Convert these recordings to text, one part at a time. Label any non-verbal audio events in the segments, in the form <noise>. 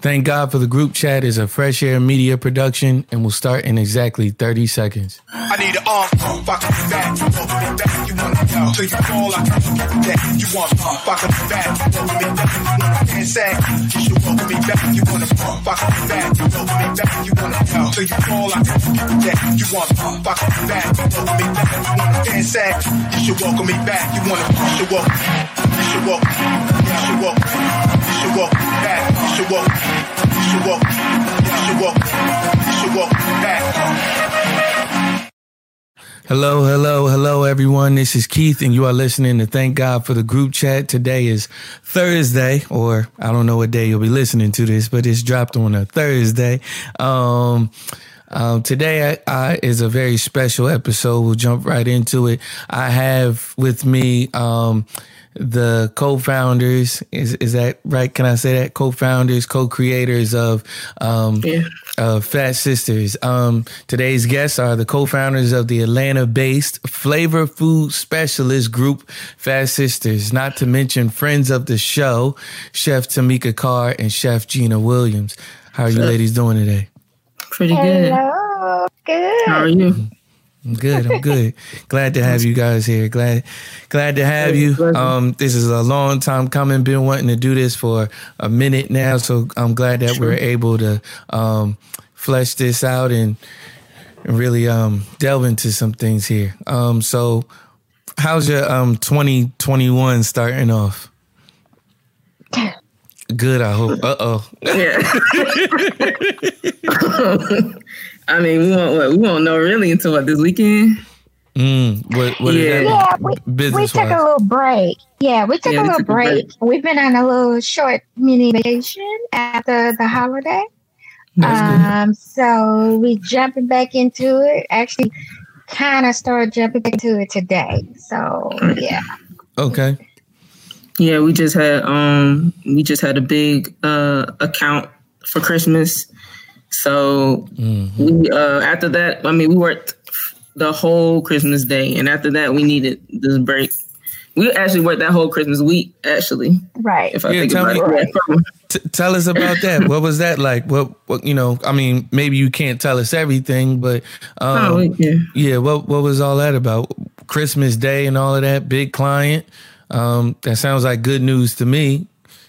Thank God for the group chat is a fresh air media production and will start in exactly 30 seconds. I need an arm fuck. You want to you. You want back. You want back. You want to fuck back. You want to go you. You want back. You should welcome me back. You want to you should you should you should welcome back. You should welcome, you should welcome, you should welcome, you should welcome back. Hello, hello, hello, everyone. This is Keith, and you are listening to Thank God for the Group Chat. Today is Thursday, or I don't know what day you'll be listening to this, but it's dropped on a Thursday. Um, um, today I, I, is a very special episode. We'll jump right into it. I have with me um, the co-founders. Is is that right? Can I say that? Co-founders, co-creators of um, Yeah. uh, Fat Sisters. Um, today's guests are the co-founders of the Atlanta-based flavor food specialist group Fat Sisters. Not to mention friends of the show, Chef Tamika Carr and Chef Gina Williams. How are you ladies doing today? Pretty good. Hello. Good. How are you? I'm good. I'm good. glad to have you guys here. Glad, glad to have you. Um, this is a long time coming. Been wanting to do this for a minute now, so I'm glad that we're able to um, flesh this out and, and really um, delve into some things here. Um, so, how's your um 2021 starting off? <laughs> Good, I hope. Uh oh. Yeah. <laughs> <laughs> I mean, we won't what, we won't know really until what this weekend. Mm, what what Yeah. is Yeah, we, we took a little break. Yeah, we took Yeah, a little took a break. break. We've been on a little short mini vacation after the holiday. Um, so we jumping back into it. Actually, kind of started jumping back into it today. So yeah, Okay. Yeah, we just had um we just had a big uh account for Christmas. So we uh after that, I mean we worked the whole Christmas day and after that we needed this break. We actually worked that whole Christmas week, actually, right. if I Yeah, think tell about me- it. Yeah, from- T- tell us about <laughs> that. what was that like? What, what, you know, I mean, maybe you can't tell us everything, but um, Oh, yeah. yeah, what what was all that about? Christmas Day and all of that. Big client. Um, that sounds like good news to me.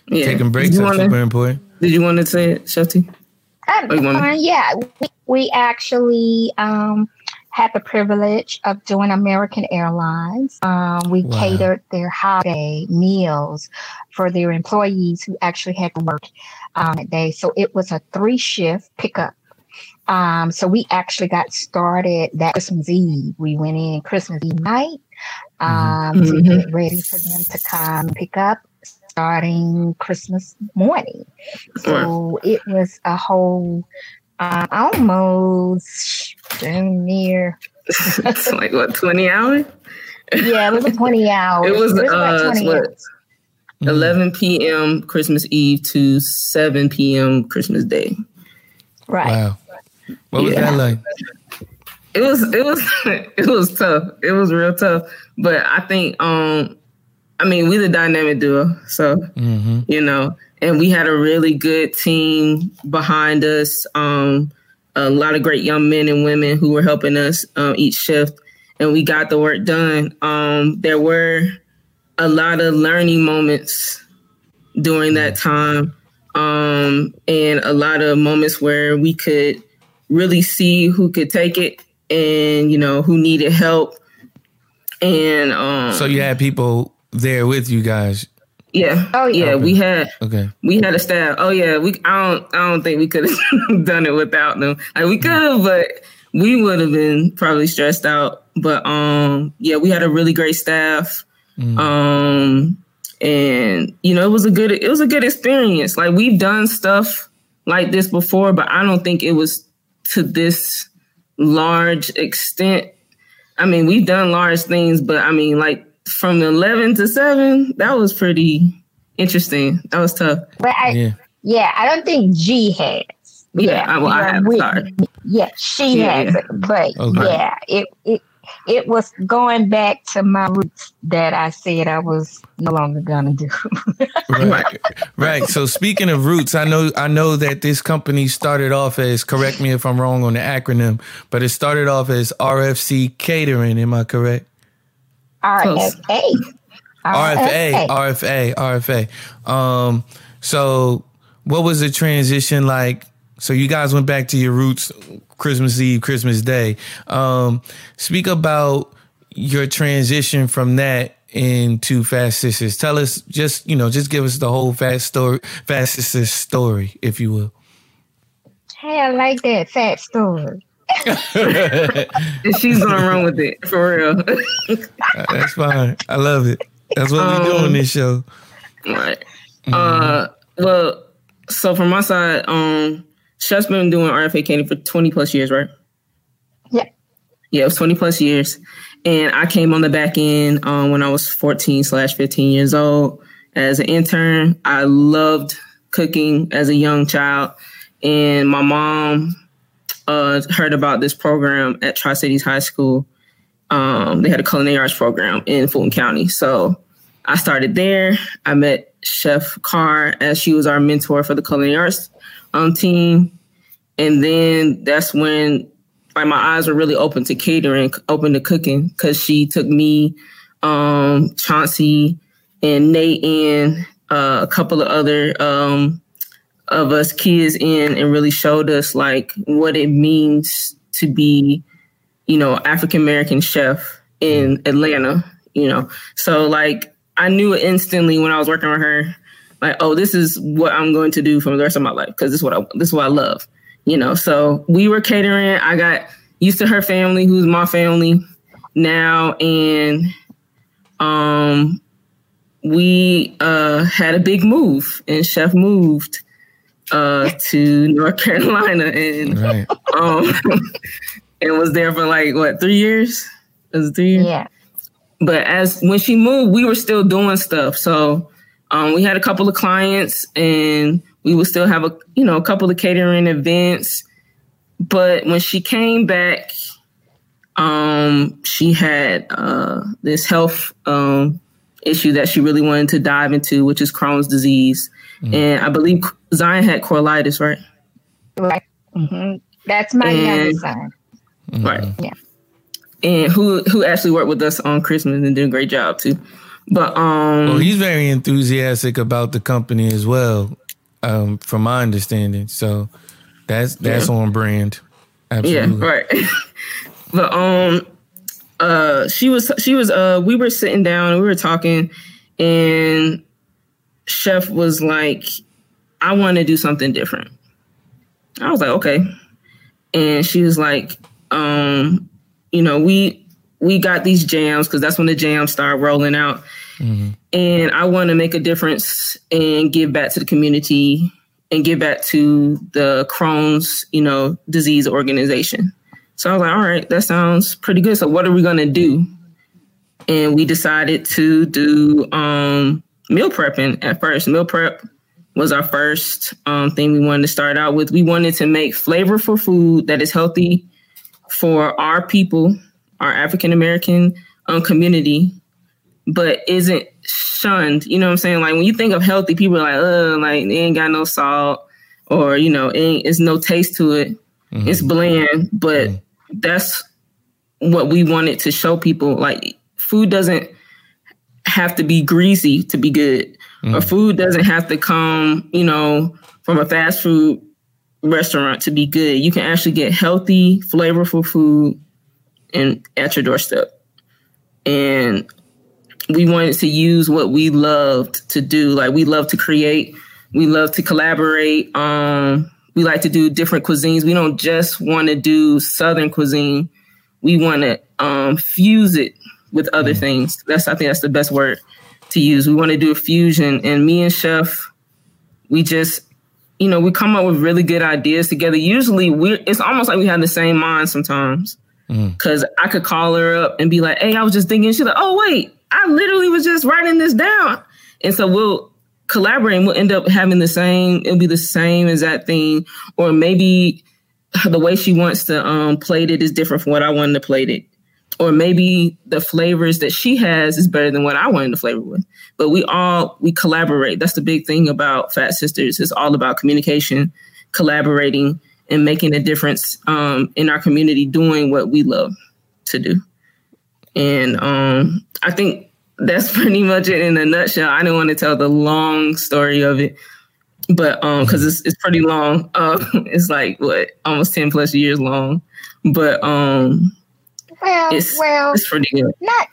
yeah. Taking breaks Did you are super important. Did you want to say it, Shefty? Um, you wanna- uh, yeah, we, we actually um, had the privilege of doing American Airlines. Um, we Wow. catered their holiday meals for their employees who actually had to work um, that day. So it was a three shift pickup. Um, so we actually got started that Christmas Eve. We went in Christmas Eve night um, to Mhm. get ready for them to come pick up starting Christmas morning. So it was a whole uh, almost damn near <laughs> it's like what, twenty hours? yeah, it was 20 <laughs> hours. It was about uh 20 what, hours. Mm. 11 p.m. Christmas Eve to 7 p.m. Christmas Day. Right. Wow. What was Yeah. that like? It was it was <laughs> it was tough. It was real tough. But I think um I mean we the dynamic duo, so hmm you know, and we had a really good team behind us. Um a lot of great young men and women who were helping us um, each shift, and we got the work done. Um, there were a lot of learning moments during that time, um, and a lot of moments where we could really see who could take it, and you know who needed help. And um, So you had people there with you guys. yeah, Oh, yeah. yeah, we had Okay. we had a staff. Oh yeah, we. I don't. I don't think we could have <laughs> done it without them. Like we could have, but we would have been probably stressed out. But um, yeah, we had a really great staff. Mm. Um, and you know it was a good it was a good experience. Like we've done stuff like this before, but I don't think it was to this large extent. I mean, we've done large things, but I mean, like from 11 to 7, that was pretty interesting. That was tough. But I, yeah. yeah, I don't think G has. Yeah, yeah I, well, I have, sorry. Yeah, she yeah. has it. But okay. yeah, it, it it was going back to my roots that I said I was no longer gonna do. <laughs> right, right. So speaking of roots, I know I know that this company started off as correct me if I'm wrong on the acronym, but it started off as RFC Catering. Am I correct? RFA. RFA. RFA. RFA. Um. So, what was the transition like? So you guys went back to your roots Christmas Eve, Christmas Day. Um, speak about your transition from that into Fat Sisters. Tell us just, you know, just give us the whole Fat story, Fat Sisters story, if you will. Hey, I like that fat story. She's gonna run with it for real. That's fine. I love it. That's what um, we do on this show. Right. Mm-hmm. Uh, well, so from my side, um, Chef's been doing RFA catering for 20 plus years, right? Yeah. Yeah, it was 20 plus years. And I came on the back end um, when I was 14 slash 15 years old as an intern. I loved cooking as a young child. And my mom uh, heard about this program at Tri Cities High School. Um, they had a culinary arts program in Fulton County. So I started there. I met Chef Carr as she was our mentor for the culinary arts um, team. And then that's when like my eyes were really open to catering, open to cooking, because she took me, um, Chauncey, and Nate and uh, a couple of other um, of us kids in, and really showed us like what it means to be, you know, African American chef in Atlanta. You know, so like I knew instantly when I was working with her like, oh, this is what I'm going to do for the rest of my life because this is what I this is what I love. You know, so we were catering. I got used to her family, who's my family now, and um, we uh, had a big move, and Chef moved uh, <laughs> to North Carolina, and right. um, <laughs> and was there for like what three years? It was three years. Yeah. But as when she moved, we were still doing stuff. So um, we had a couple of clients and we would still have a you know a couple of catering events. But when she came back, um, she had uh, this health um, issue that she really wanted to dive into, which is Crohn's disease. Mm-hmm. And I believe Zion had colitis, right? Right. Mm-hmm. That's my and, youngest son. Right. Yeah. And who who actually worked with us on Christmas and did a great job too. But um, well, he's very enthusiastic about the company as well, um, from my understanding. So that's that's yeah. on brand. Absolutely. Yeah, right. <laughs> but um, uh, she was she was uh, we were sitting down and we were talking, and Chef was like, "I want to do something different." I was like, "Okay," and she was like, um, you know, we we got these jams because that's when the jams started rolling out. Mm-hmm. And I want to make a difference and give back to the community and give back to the Crohn's, you know, disease organization. So I was like, all right, that sounds pretty good. So what are we going to do? And we decided to do um, meal prepping at first. Meal prep was our first um, thing we wanted to start out with. We wanted to make flavorful food that is healthy for our people our African American um, community, but isn't shunned. You know what I'm saying? Like when you think of healthy, people are like, oh, like they ain't got no salt, or you know, ain't it's no taste to it. Mm-hmm. It's bland, but mm-hmm. that's what we wanted to show people. Like food doesn't have to be greasy to be good, or food doesn't have to come, you know, from a fast food restaurant to be good. You can actually get healthy, flavorful food and at your doorstep. And we wanted to use what we loved to do. Like we love to create, we love to collaborate. Um, we like to do different cuisines. We don't just want to do Southern cuisine. We want to um, fuse it with other mm. things. That's I think that's the best word. to use. We want to do a fusion, and me and Chef, we just, you know, we come up with really good ideas together. Usually, we it's almost like we have the same mind sometimes. Because I could call her up and be like, "Hey, I was just thinking." She's like, "Oh wait, I literally was just writing this down," and so we'll collaborate. and We'll end up having the same. It'll be the same as that thing, or maybe the way she wants to um, plate it is different from what I wanted to plate it or maybe the flavors that she has is better than what I wanted to flavor with. But we all we collaborate. That's the big thing about Fat Sisters. It's all about communication, collaborating, and making a difference um, in our community, doing what we love to do. And um, I think that's <laughs> pretty much it in a nutshell. I didn't want to tell the long story of it, but um, because it's it's pretty long. Uh, <laughs> it's like what almost ten plus years long. But um, Well, it's well, it's pretty good. not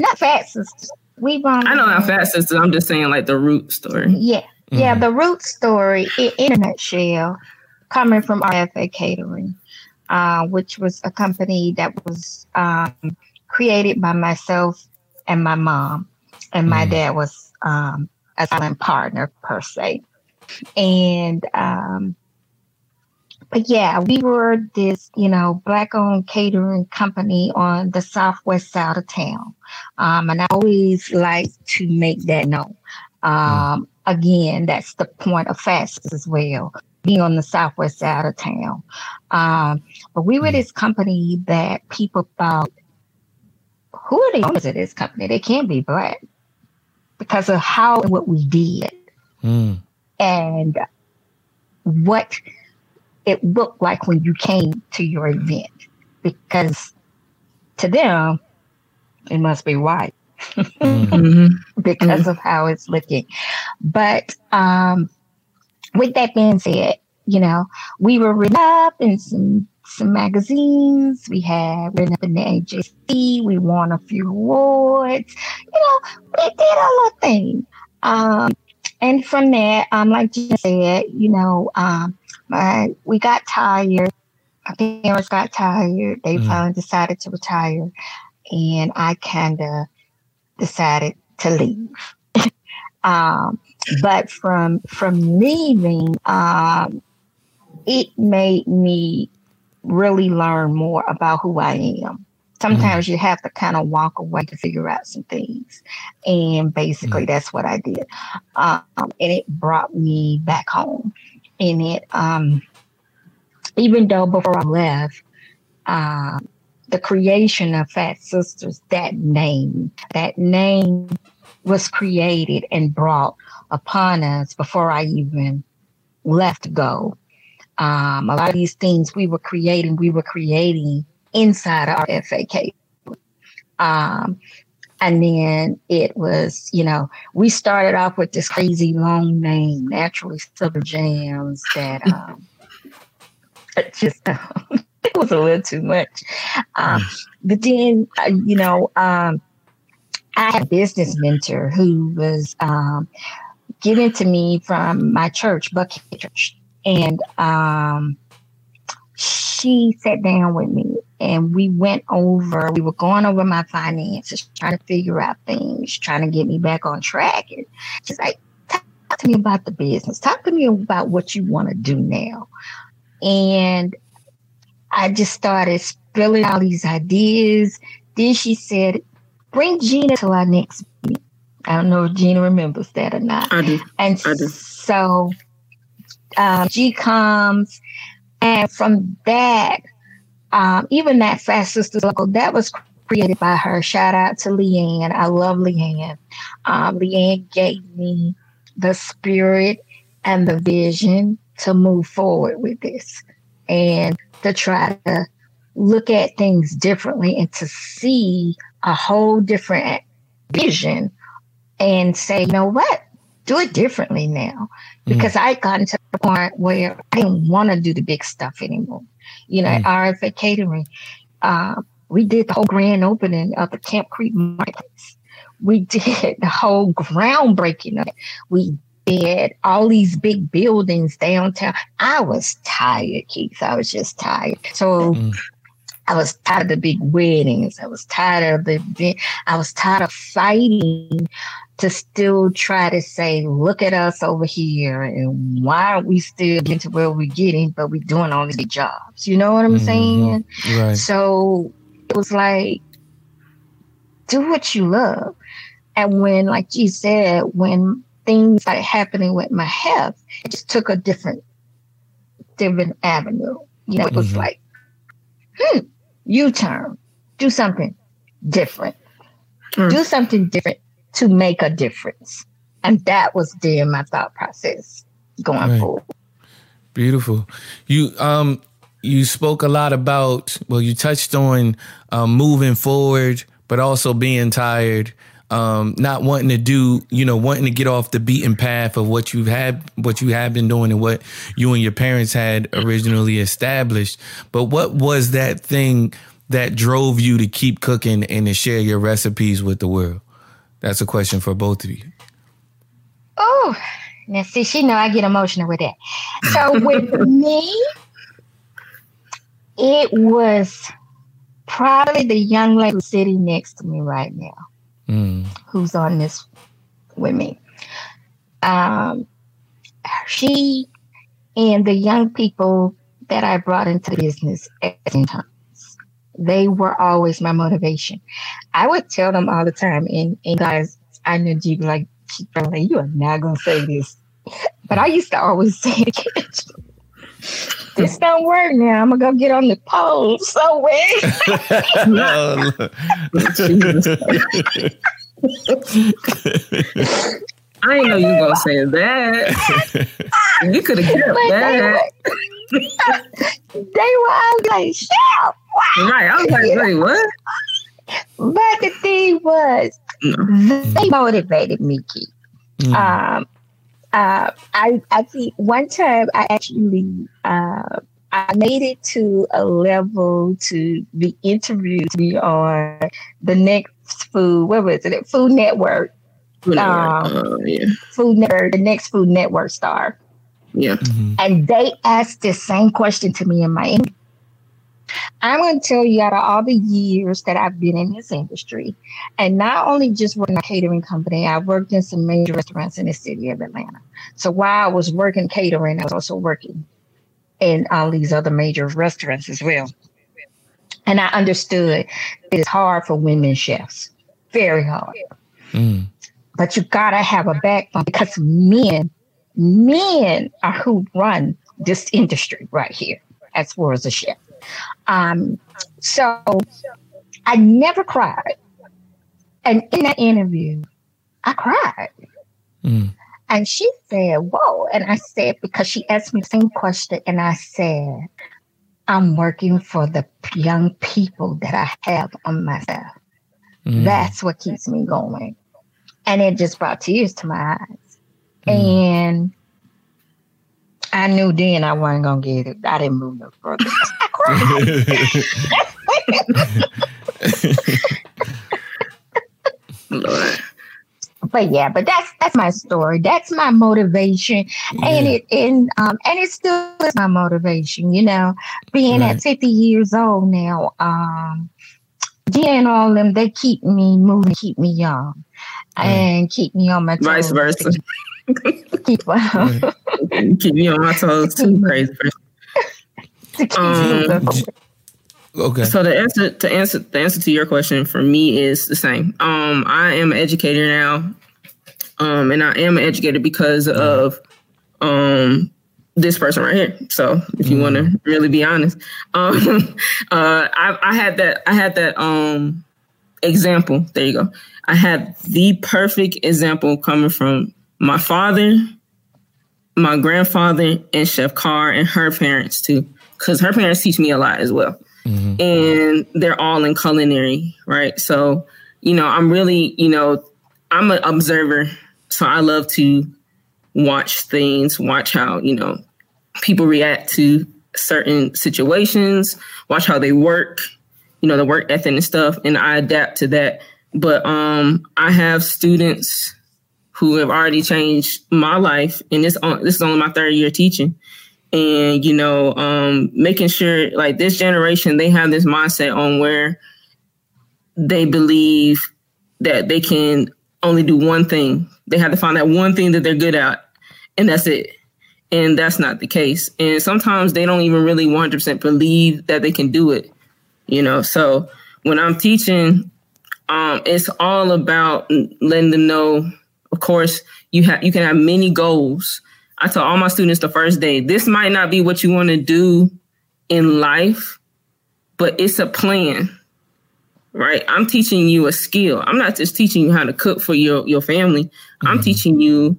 not fat sisters. We've um, I know how fat sisters. I'm just saying like the root story. Yeah, yeah. The root story, in, in a nutshell, coming from RFA Catering, uh, which was a company that was um, created by myself and my mom, and my dad was um, a silent partner per se, and um, but yeah, we were this, you know, black owned catering company on the southwest side of town. Um, and I always like to make that known. Um, again, that's the point of fat as well, being on the southwest side of town. Um, but we were this company that people thought, who are the owners of this company? They can't be black because of how and what we did Mm. and what it looked like when you came to your event because to them it must be white. Mhm. because of how it's looking. But um with that being said you know we were written up in some some magazines. We had written up in the AJC we won a few awards. You know we did a little thing. Um and from there um like you said you know um we got tired. My parents got tired. They Mm. finally decided to retire and i kind of decided to leave. <laughs> Um but from from leaving um it made me really learn more about who i am. Sometimes you have to kind of walk away to figure out some things and basically that's what i did. Um, and it brought me back home and it um even though before i left um the creation of fat sisters that name that name was created and brought upon us before i even left go um, a lot of these things we were creating we were creating inside our FAK. Um, and then it was, you know, we started off with this crazy long name, Naturally Southern Jams, that <laughs> um, just <laughs> it was a little too much. Um, but then, uh, you know, um, I had a business mentor who was um, given to me from my church, Buckhead Church, and um, she sat down with me and we went over we were going over my finances trying to figure out things trying to get me back on track and she's like talk to me about the business. Talk to me about what you want to do now. And i just started spilling all these ideas. Then she said bring gina to our next meeting. I don't know if gina remembers that or not. I do. and I do. so um, G comes, and from that, um, even that Fat Sisters logo, that was created by her. Shout out to Leanne. I love Leanne. Um, Leanne gave me the spirit and the vision to move forward with this and to try to look at things differently and to see a whole different vision and say, you know what? Do it differently now. Because I gotten to the point where I didn't want to do the big stuff anymore. You know, RFA Catering, uh, we did the whole grand opening of the Camp Creek Marketplace. We <laughs> did the whole groundbreaking of it. We did all these big buildings downtown. I was tired, Keith. I was just tired. So I was tired of the big weddings. I was tired of the event. I was tired of fighting to still try to say, look at us over here and why aren't we still getting to where we're getting, but we're doing all these jobs. You know what I'm Mhm. saying? Right. So it was like, do what you love. And when, like you said, when things started happening with my health, it just took a different, different avenue. You know, it was Mhm. like, hmm, U turn, do something different, Mm. do something different to make a difference. And that was then my thought process going Right. forward. Beautiful. You um you spoke a lot about well you touched on um, moving forward but also being tired um not wanting to do you know wanting to get off the beaten path of what you've had what you have been doing and what you and your parents had originally established but what was that thing that drove you to keep cooking and to share your recipes with the world that's a question for both of you Oh, now see, she know I get emotional with that. So <laughs> with me, it was probably the young lady sitting next to me right now, mm, who's on this with me. Um, she and the young people that I brought into the business at the same time. They were always my motivation. I would tell them all the time, and, and guys, I knew you be like, like, you are not gonna say this. But I used to always <laughs> say it. this don't work now. I'm gonna go get on the pole somewhere. <laughs> Oh, <laughs> I didn't know you were gonna say that. <laughs> you could have kept But they that. were, <laughs> they were like, shout. Right. I was like, <laughs> wait, what? But the thing was, they motivated me, Keith. Mm. Um, uh, I I think one time I actually uh, I made it to a level to be interviewed to be on the next food. What was it? Food Network. Um, Oh, yeah. Food Network. The next Food Network star. Yeah. Mhm. And they asked the same question to me in my interview. I'm going to tell you out of all the years that I've been in this industry, and not only just working a catering company, I worked in some major restaurants in the city of Atlanta. So while I was working catering, I was also working in all these other major restaurants as well. And I understood it is hard for women chefs, very hard. Mm. But you gotta have a backbone because men, men are who run this industry right here as far as a chef. Um, so I never cried. And in that interview, I cried. Mm. And she said, Whoa. And I said, because she asked me the same question, and I said, I'm working for the young people that I have on my staff. Mm. That's what keeps me going. And it just brought tears to my eyes. Mm. And I knew then I wasn't gonna get it. I didn't move no further. <laughs> Lord. but yeah, but that's that's my story. That's my motivation, and it and um and it still is my motivation. You know, being Right. at fifty years old now, um, Gina and all them they keep me moving, keep me young, and keep me on my toes. Vice versa. Keep, to Keep me on my toes too, crazy person. Um. Okay. So the answer to answer the answer to your question for me is the same. Um, I am an educator now, um, and I am an educator because of um this person right here. So if you want to really be honest, um, <laughs> uh, I, I had that I had that um example. There you go. I had the perfect example coming from my father, my grandfather, and Chef Carr and her parents too, because her parents teach me a lot as well mm-hmm. and they're all in culinary, right? So, you know, I'm really, you know, I'm an observer, so I love to watch things, watch how, you know, people react to certain situations, watch how they work, you know, the work ethic and stuff, and I adapt to that. But um I have students who have already changed my life, and this on this is only my third year teaching and you know um making sure like this generation they have this mindset on where they believe that they can only do one thing. They have to find that one thing that they're good at, and that's it. And that's not the case. And sometimes they don't even really 100% believe that they can do it. You know, so when I'm teaching, um, it's all about letting them know. Of course, you have you can have many goals. I tell all my students the first day, this might not be what you want to do in life, but it's a plan right? I'm teaching you a skill. I'm not just teaching you how to cook for your, your family. Mm-hmm. I'm teaching you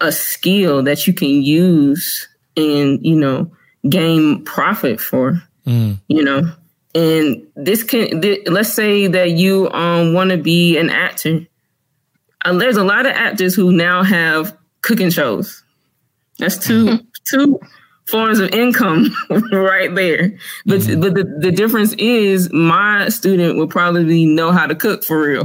a skill that you can use and, you know, gain profit for, mm. you know. And this can, th- let's say that you um, want to be an actor. Uh, there's a lot of actors who now have cooking shows. That's two, <laughs> two forms of income <laughs> right there. But mm-hmm. but the, the difference is my student will probably know how to cook for real.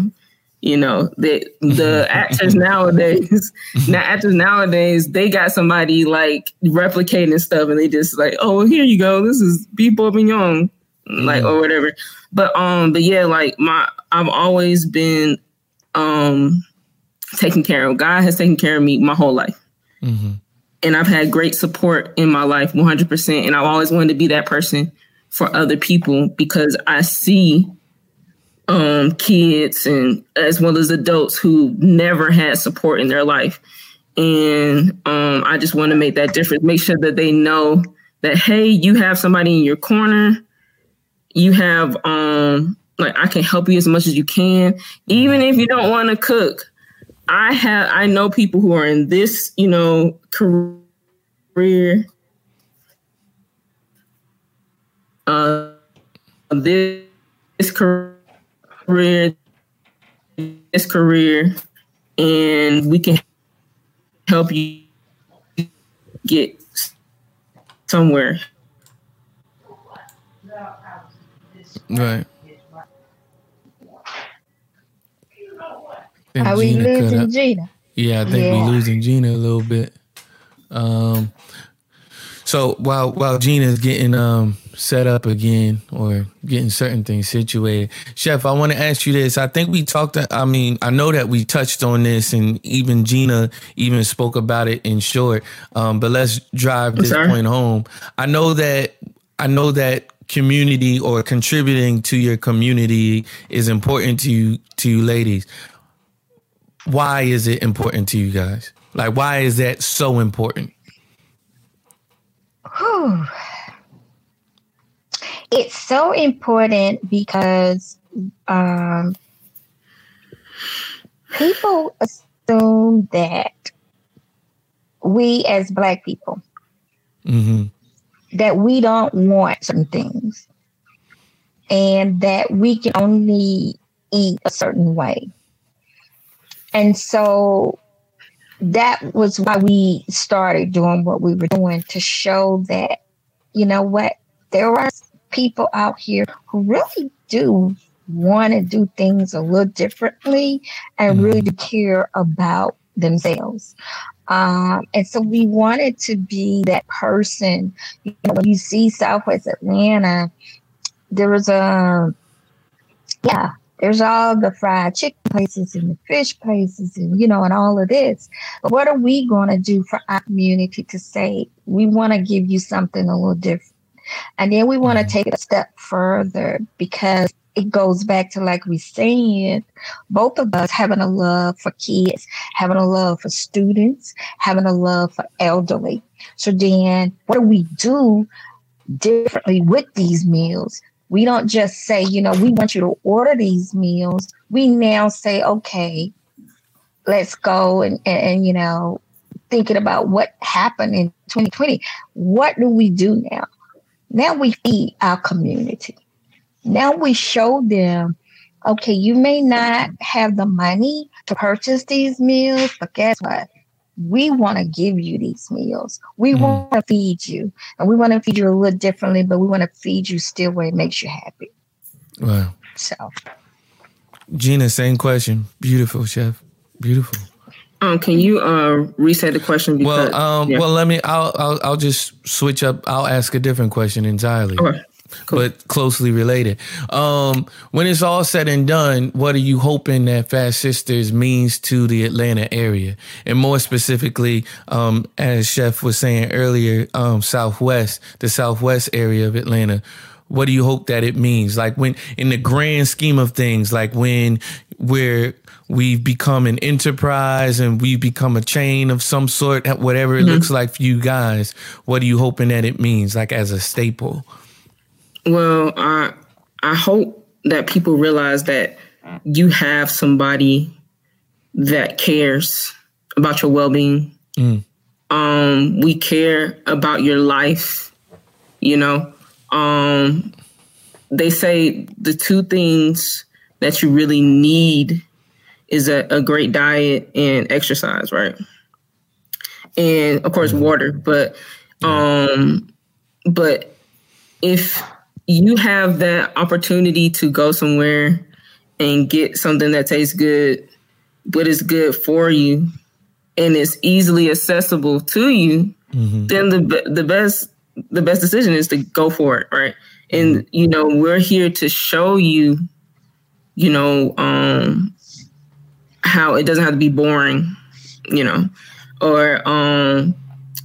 You know, that the <laughs> actors nowadays, now actors nowadays, they got somebody like replicating stuff and they just like, oh here you go, this is beef bourguignon. Like or whatever. But um, but yeah, like my I've always been um taken care of. God has taken care of me my whole life. Mm-hmm and I've had great support in my life 100%. And I've always wanted to be that person for other people because I see um, kids and as well as adults who never had support in their life. And um, I just want to make that difference, make sure that they know that, hey, you have somebody in your corner. You have, um, like, I can help you as much as you can. Even if you don't want to cook, I have I know people who are in this, you know, career uh this, this career this career and we can help you get somewhere. Right. Are we Gina losing Gina? Yeah, I think yeah. we're losing Gina a little bit. Um, so while while Gina's getting um set up again or getting certain things situated, Chef, I want to ask you this. I think we talked. I mean, I know that we touched on this, and even Gina even spoke about it in short. Um, but let's drive this point home. I know that I know that community or contributing to your community is important to you to you ladies why is it important to you guys? Like, why is that so important? Whew. It's so important because um, people assume that we, as Black people, mm-hmm. That we don't want certain things. And that we can only eat a certain way. And so that was why we started doing what we were doing to show that, you know what, there are people out here who really do want to do things a little differently and really mm-hmm. do care about themselves. Um, and so we wanted to be that person. You know, when you see Southwest Atlanta, there was a, yeah, there's all the fried chicken places and the fish places and, you know, and all of this. But what are we going to do for our community to say, we want to give you something a little different? And then we want to mm-hmm. take it a step further because it goes back to like we said, both of us having a love for kids, having a love for students, having a love for elderly. So then what do we do differently with these meals we don't just say, you know, we want you to order these meals. We now say, okay, let's go and, and, and, you know, thinking about what happened in 2020. What do we do now? Now we feed our community. Now we show them, okay, you may not have the money to purchase these meals, but guess what? we want to give you these meals. We mm. want to feed you, and we want to feed you a little differently, but we want to feed you still where it makes you happy. Wow. So, Gina, same question. Beautiful, chef. Beautiful. Um, can you uh reset the question? Because, well, um, yeah. well, let me. I'll, I'll, I'll just switch up. I'll ask a different question entirely. Okay. But closely related. Um, when it's all said and done, what are you hoping that Fat Sisters means to the Atlanta area, and more specifically, um, as Chef was saying earlier, um, Southwest, the Southwest area of Atlanta. What do you hope that it means? Like when, in the grand scheme of things, like when we're we've become an enterprise and we've become a chain of some sort, whatever it looks like for you guys. What are you hoping that it means, like as a staple? Well, I I hope that people realize that you have somebody that cares about your well being. Um, we care about your life. You know, um, they say the two things that you really need is a, a great diet and exercise, right? And of course, water. But um, but if you have that opportunity to go somewhere and get something that tastes good, but is good for you, and it's easily accessible to you, then the the best the best decision is to go for it, right? And you know, we're here to show you, you know, um, how it doesn't have to be boring, you know, or um,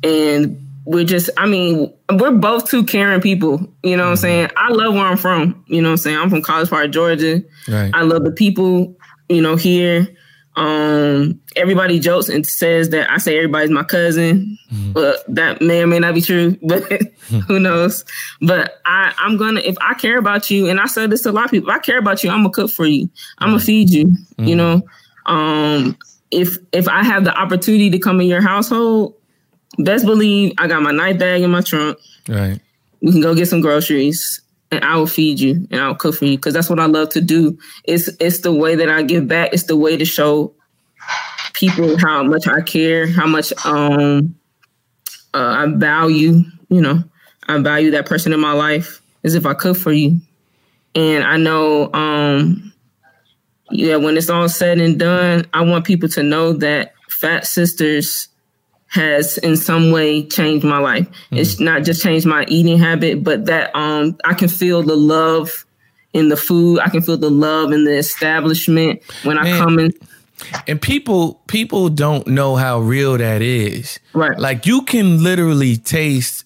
and we're just, I mean, we're both two caring people, you know what I'm saying? I love where I'm from, you know what I'm saying? I'm from College Park, Georgia. Right. I love the people, you know, here. Um, everybody jokes and says that I say everybody's my cousin, but that may or may not be true, <laughs> but who knows? But I, I'm gonna if I care about you, and I said this to a lot of people, if I care about you, I'm gonna cook for you. I'm gonna feed you, you know. Um, if if I have the opportunity to come in your household, best believe I got my night bag in my trunk. Right. We can go get some groceries and I will feed you and I'll cook for you because that's what I love to do. It's it's the way that I give back. It's the way to show people how much I care, how much um uh, I value. You know, I value that person in my life as if I cook for you. And I know, um yeah, when it's all said and done, I want people to know that Fat Sisters has in some way changed my life. It's not just changed my eating habit, but that um I can feel the love in the food. I can feel the love in the establishment when I come in. And people people don't know how real that is. Right. Like you can literally taste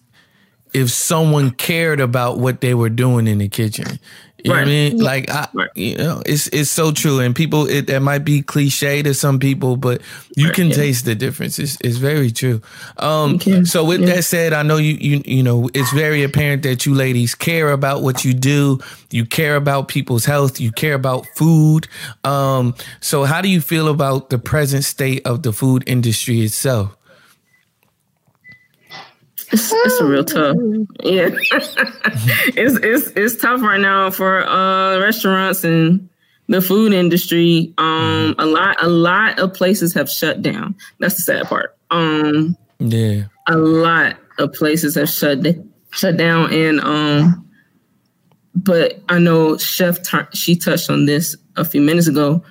if someone cared about what they were doing in the kitchen. You know what I Right. mean? Like I, Right. you know, it's it's so true. And people it that might be cliche to some people, but you can yeah. taste the difference. It's it's very true. Um so with that said, I know you you you know, it's very apparent that you ladies care about what you do. You care about people's health, you care about food. Um so how do you feel about the present state of the food industry itself? It's, it's a real tough. Yeah. <laughs> it's it's it's tough right now for uh restaurants and the food industry. Um a lot a lot of places have shut down. That's the sad part. Um Yeah. a lot of places have shut shut down and um but I know chef Tar- she touched on this a few minutes ago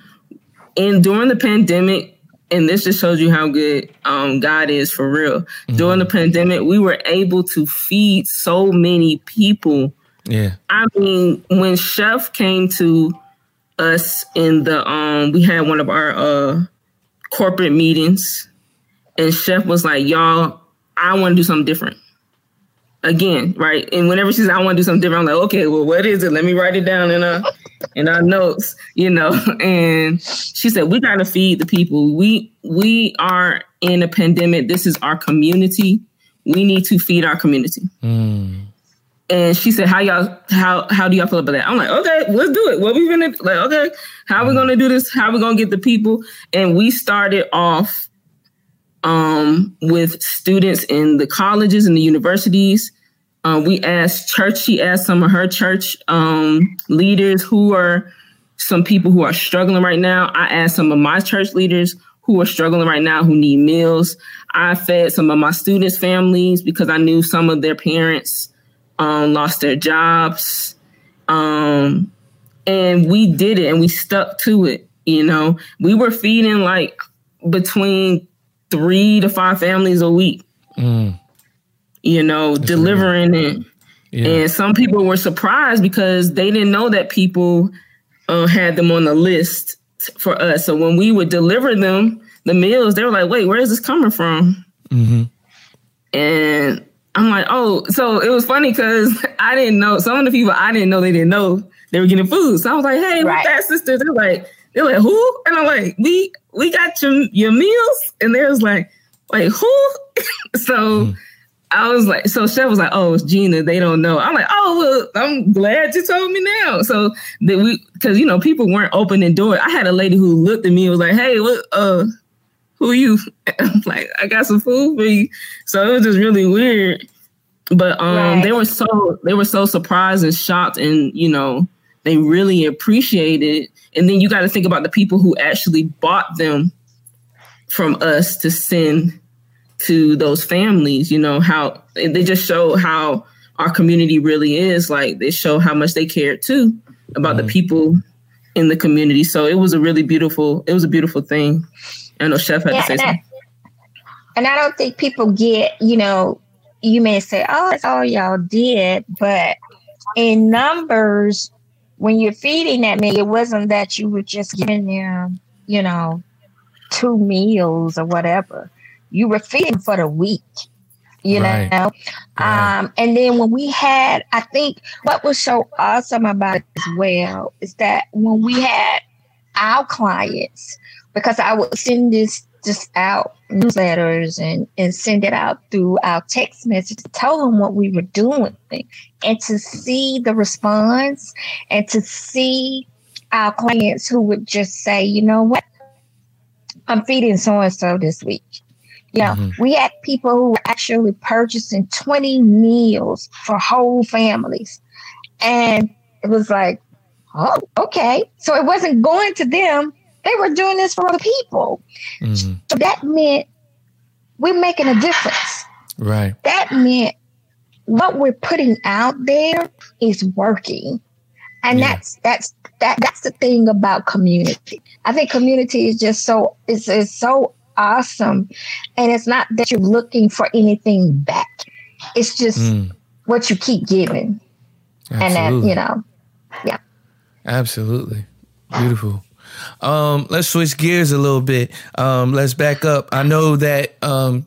and during the pandemic and this just shows you how good um, God is for real. During the pandemic, we were able to feed so many people. Yeah. I mean, when Chef came to us in the um, we had one of our uh corporate meetings, and Chef was like, "Y'all, I want to do something different." Again, right? And whenever she says, "I want to do something different," I'm like, "Okay, well, what is it? Let me write it down in our uh, <laughs> in our notes," you know. <laughs> And she said, "We got to feed the people. We we are in a pandemic. This is our community. We need to feed our community." Hmm. And she said, "How y'all? How how do y'all feel about that?" I'm like, "Okay, let's do it. What we gonna like? Okay, how we hmm. gonna do this? How we gonna get the people?" And we started off um, with students in the colleges and the universities. Uh, we asked church. She asked some of her church um, leaders who are some people who are struggling right now. I asked some of my church leaders who are struggling right now who need meals. I fed some of my students' families because I knew some of their parents um, lost their jobs. Um, and we did it and we stuck to it. You know, we were feeding like between three to five families a week. You know, delivering it. Yeah. And some people were surprised because they didn't know that people uh, had them on the list for us. So when we would deliver them the meals, they were like, "Wait, where is this coming from?" Mhm. And I'm like, "Oh, so it was funny because <laughs> I didn't know some of the people I didn't know they didn't know they were getting food. So I was like, "Hey, Right. what's that, sister?" They're like, "They're like, who?" And I'm like, "We we got your your meals," and they was like, "Wait, who?" <laughs> so. I was like, so Chef was like, oh, it's Gina. They don't know. I'm like, oh, well, I'm glad you told me now. So that we, because you know, people weren't opening doors. I had a lady who looked at me and was like, hey, what, uh, who are you? <laughs> I'm like, I got some food for you. So it was just really weird. But um, Right. they were so they were so surprised and shocked, and you know, they really appreciated. And then you got to think about the people who actually bought them from us to send to those families you know how they just show how our community really is like they show how much they care too about the mm. people in the community. So it was a really beautiful it was a beautiful thing. I know chef had Yeah, to say and I- something. And I don't think people get, you know, you may say, oh, that's all y'all did. But in numbers, when you're feeding that meal, it wasn't that you were just giving them, you know, two meals or whatever. You were feeding for the week, you Right. know? Right. Um, and then when we had, I think what was so awesome about it as well is that when we had our clients, because I would send this just out newsletters and, and send it out through our text message to tell them what we were doing and to see the response and to see our clients who would just say, you know what, I'm feeding so and so this week. You know, Mhm. we had people who were actually purchasing 20 meals for whole families. And it was like, oh, okay. So it wasn't going to them. They were doing this for other people. Mhm. So that meant we're making a difference. Right. That meant what we're putting out there is working. And Yeah. that's that's that that's the thing about community. I think community is just so is is so awesome. And it's not that you're looking for anything back. It's just Mm. what you keep giving. And that, you know, Yeah. Absolutely. Beautiful. Um, let's switch gears a little bit. Um, let's back up. I know that um,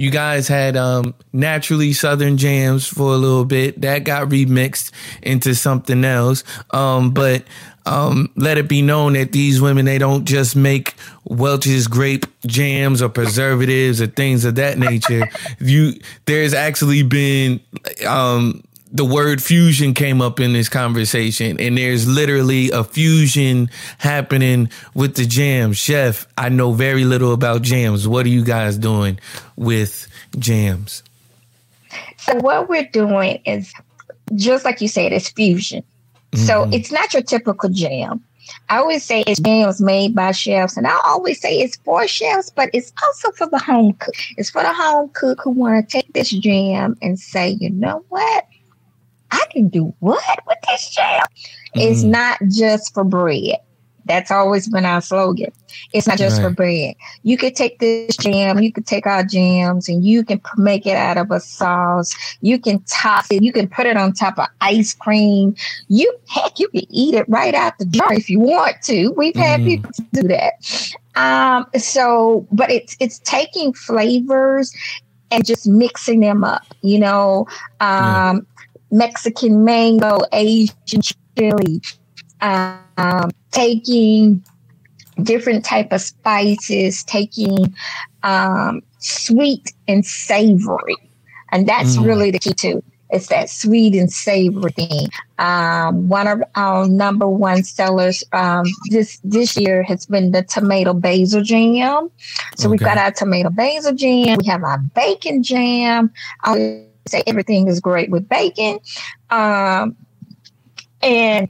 you guys had um, naturally Southern jams for a little bit. That got remixed into something else. Um, but um, let it be known that these women they don't just make Welch's grape jams or preservatives or things of that nature. you there's actually been um, the word fusion came up in this conversation, and there's literally a fusion happening with the jams. Chef, I know very little about jams. What are you guys doing with jams? So what we're doing is just like you said, it's fusion. So Mhm. it's not your typical jam. I always say it's jams made by chefs, and I always say it's for chefs, but it's also for the home cook. It's for the home cook who want to take this jam and say, you know what, I can do what with this jam. It's Mhm. not just for bread. That's always been our slogan. It's not just for bread. You could take this jam, you could take our jams, and you can make it out of a sauce. You can toss it. You can put it on top of ice cream. You heck, you can eat it right out the jar if you want to. We've had Mhm. people do that. Um, so, but it's it's taking flavors and just mixing them up. You know, um, Mexican mango, Asian chili, um, taking different type of spices, taking um, sweet and savory, and that's Mm. really the key too. It's that sweet and savory thing. Um, one of our number one sellers um, this this year has been the tomato basil jam. So we've got our tomato basil jam. We have our bacon jam. Always say everything is great with bacon. Um, and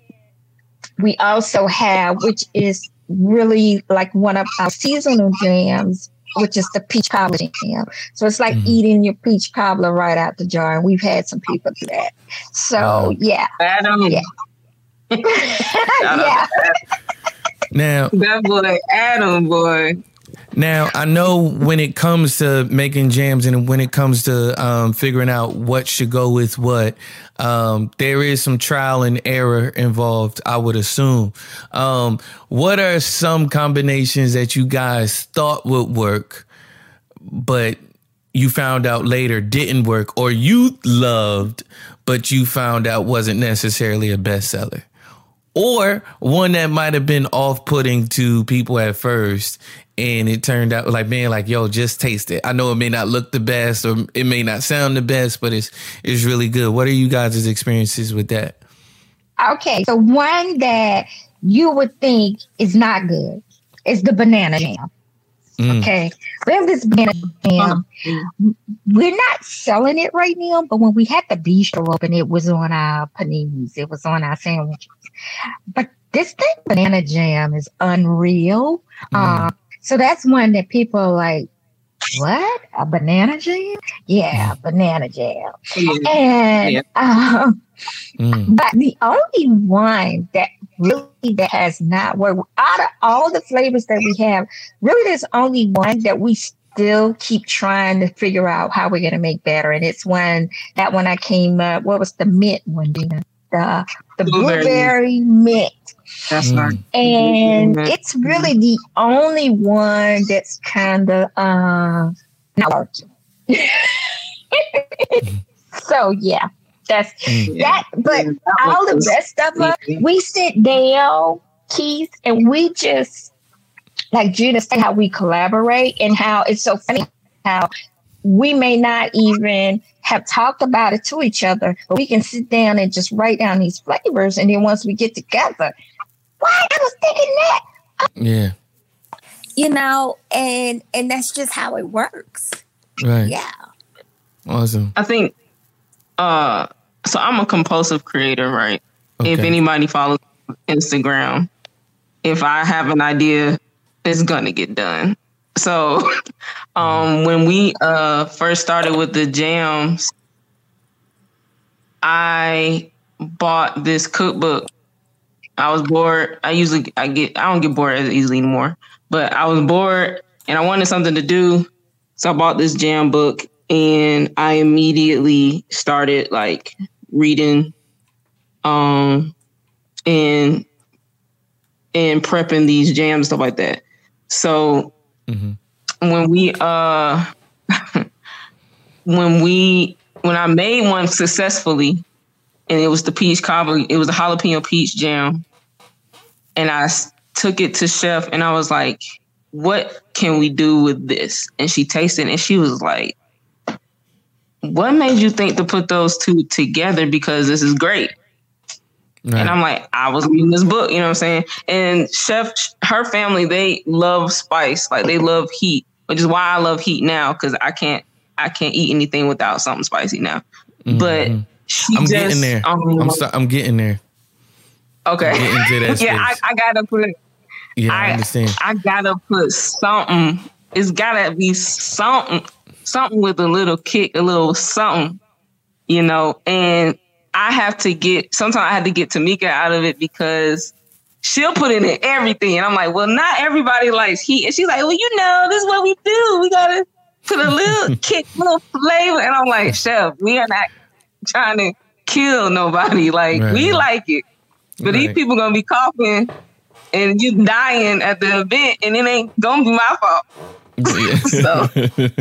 we also have, which is really like one of our seasonal jams, which is the peach cobbler jam. So it's like Mhm. eating your peach cobbler right out the jar. And we've had some people do that. So Wow. yeah, adam Yeah. <laughs> <laughs> yeah. Now, that boy adam boy Now I know when it comes to making jams and when it comes to um, figuring out what should go with what, um, there is some trial and error involved. I would assume. Um, what are some combinations that you guys thought would work, but you found out later didn't work, or you loved, but you found out wasn't necessarily a bestseller? or one that might have been off-putting to people at first and it turned out like being like yo just taste it i know it may not look the best or it may not sound the best but it's it's really good what are you guys' experiences with that Okay, so one that you would think is not good is the banana jam. Mm. Okay, we have this banana jam. We're not selling it right now, but when we had the bistro open, it was on our paninis, it was on our sandwiches. But this thing, banana jam, is unreal. Uh, so that's one that people are like, what? A banana jam? Yeah, banana jam. And Yeah. um, Mm. but the only one that really that has not worked out of all the flavors that we have, really there's only one that we still keep trying to figure out how we're gonna make better. And it's one that one I came up, what was the mint one, Dina? The the Blueberry. blueberry mint. That's Mm. right. And Mhm. it's really the only one that's kind of uh, not working. <laughs> so yeah, that's Mm. that. But Yeah, that all the rest of them, Mhm. we sit down, Keith, and we just like Gina said, how we collaborate and how it's so funny how we may not even have talked about it to each other, but we can sit down and just write down these flavors, and then once we get together, what I was thinking that. yeah you know, and and that's just how it works. right Yeah. awesome I think uh so I'm a compulsive creator, right? If anybody follows Instagram, if I have an idea, it's gonna get done. So <laughs> um when we uh first started with the jams, I bought this cookbook. I was bored. I usually I get I don't get bored as easily anymore. But I was bored and I wanted something to do. So I bought this jam book and I immediately started like reading um and and prepping these jams stuff like that. So Mhm. when we uh <laughs> when we when I made one successfully and it was the peach cobbler, it was a jalapeno peach jam and I took it to chef and I was like, what can we do with this? And she tasted it and she was like, what made you think to put those two together? Because this is great. right. And I'm like, I was reading this book, you know what I'm saying? And Chef, her family, they love spice, like they love heat, which is why I love heat now because I can't, I can't eat anything without something spicy now. But Mhm. she i'm just, getting there um, i'm so, i'm getting there okay, getting to that <laughs> yeah, I. I gotta put, yeah i, I- understand I gotta put something. It's gotta be something, something with a little kick, a little something, you know. And I have to get. Sometimes I have to get Tamika out of it because she'll put it in everything, and I'm like, well, not everybody likes heat. And she's like, well, you know, this is what we do. We gotta put a little <laughs> kick, little flavor. And I'm like, chef, we are not trying to kill nobody. Like Right. we like it, but these Right. people gonna be coughing and you dying at the event, and it ain't gonna be my fault. <laughs> So-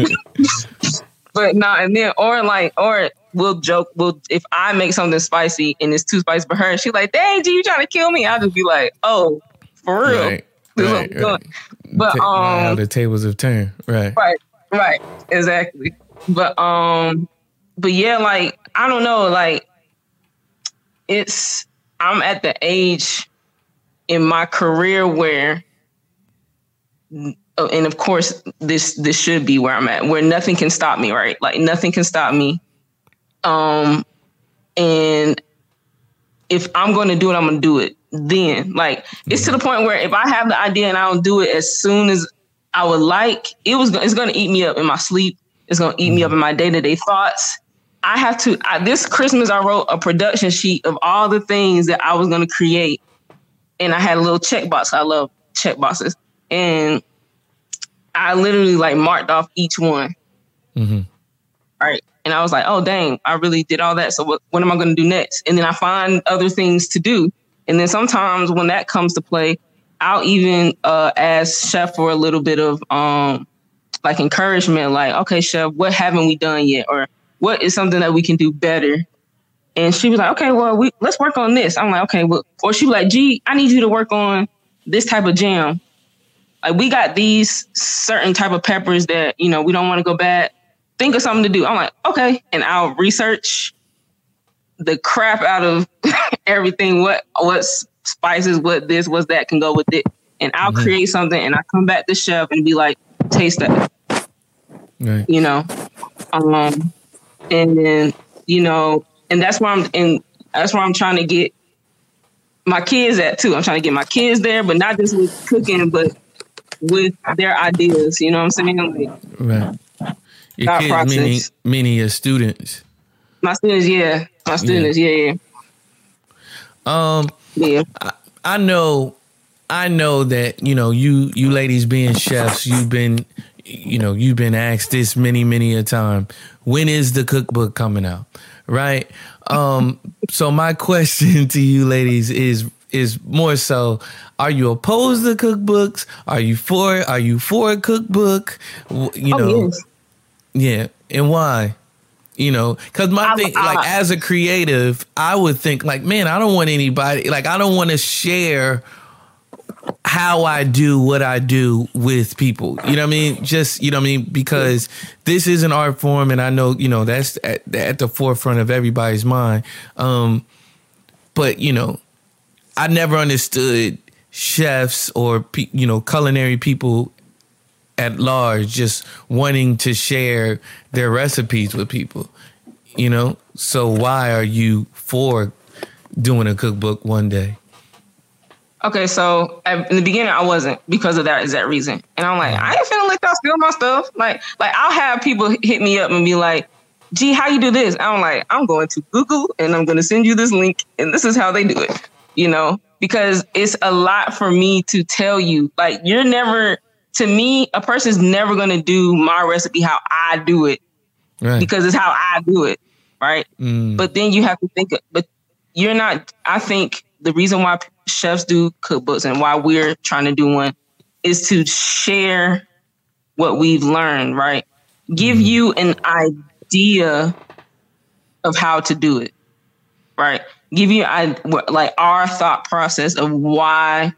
<laughs> But no, and then or like or we'll joke, we'll if I make something spicy and it's too spicy for her, and she's like, "Dang, G, you trying to kill me?" I'll just be like, "Oh, for real." right <laughs> This is what right, right. But Ta- how um, the tables have turned right right, right, exactly. But um, but yeah, like I don't know, like it's I'm at the age in my career where oh, and of course this this should be where I'm at where nothing can stop me right? Like nothing can stop me. Um and if I'm going to do it I'm going to do it then. Like it's to the point where if I have the idea and I don't do it as soon as I would like it was it's going to eat me up in my sleep. It's going to eat me up in my day-to-day thoughts I have to I, this Christmas I wrote a production sheet of all the things that I was going to create and I had a little checkbox. I love checkboxes. And I literally like marked off each one. Mm-hmm. Right. And I was like, oh, dang, I really did all that. So what, what am I going to do next? And then I find other things to do. And then sometimes when that comes to play, I'll even uh, ask Chef for a little bit of um, like encouragement, like, okay, Chef, what haven't we done yet? Or what is something that we can do better? And she was like, okay, well, we let's work on this. I'm like, okay, well, or she was like, gee, I need you to work on this type of jam. Like we got these certain type of peppers that, you know, we don't want to go bad. Think of something to do. I'm like, okay. And I'll research the crap out of <laughs> everything. What what spices, what this, what that can go with it. And I'll Mhm. create something and I come back to chef and be like, taste that Right. you know um and then you know and that's where i'm and that's where i'm trying to get my kids at too i'm trying to get my kids there but not just with cooking but with their ideas you know what i'm saying like Right. Your kids, meaning, process. meaning your students. my students yeah my students yeah yeah, Um, yeah. I, I know, I know that you know you you ladies being chefs, you've been, you know, you've been asked this many many a time. When is the cookbook coming out? Right. Um. <laughs> so my question to you ladies is is more so: Are you opposed to cookbooks? Are you for? Are you for a cookbook? You Oh, know. yes. Yeah, and why? You know, because my thing, like as a creative, I would think like, man, I don't want anybody, like, I don't want to share how I do what I do with people. You know what I mean? Just you know what I mean because this is an art form, and I know you know that's at, at the forefront of everybody's mind. Um, but you know, I never understood chefs or you know culinary people at large just wanting to share their recipes with people you know so why are you for doing a cookbook one day Okay, so in the beginning, I wasn't because of that exact reason, and I'm like, I ain't finna let y'all steal my stuff. Like, like I'll have people hit me up and be like, "Gee, how you do this?" I'm like, I'm going to Google and I'm going to send you this link, and this is how they do it. You know, because it's a lot for me to tell you. Like, you're never, to me, a person's never going to do my recipe how I do it right because it's how I do it, right? Mm. But then you have to think, but you're not. I think the reason why chefs do cookbooks and why we're trying to do one is to share what we've learned, right? Give you an idea of how to do it, right? Give you I like our thought process of why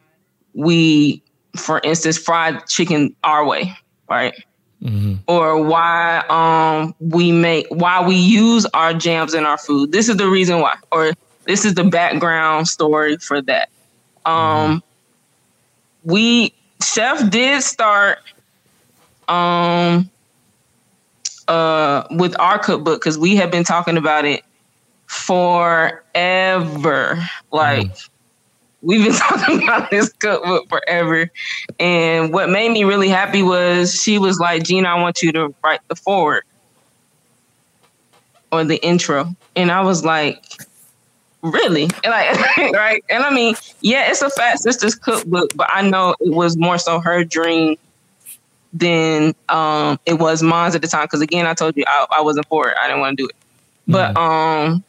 we, for instance, fried chicken our way, right? Mhm. or why um we make why we use our jams in our food. This is the reason why, or this is the background story for that. Um, we chef did start um uh with our cookbook because we have been talking about it forever. Like we've been <laughs> talking about this cookbook forever. And what made me really happy was she was like, Gina, I want you to write the foreword or the intro. And I was like, really? And <laughs> like, <laughs> right? And I mean, yeah, it's a Fat Sisters cookbook, but I know it was more so her dream than um it was mine at the time. Cause again, I told you I, I wasn't for it. I didn't want to do it. But um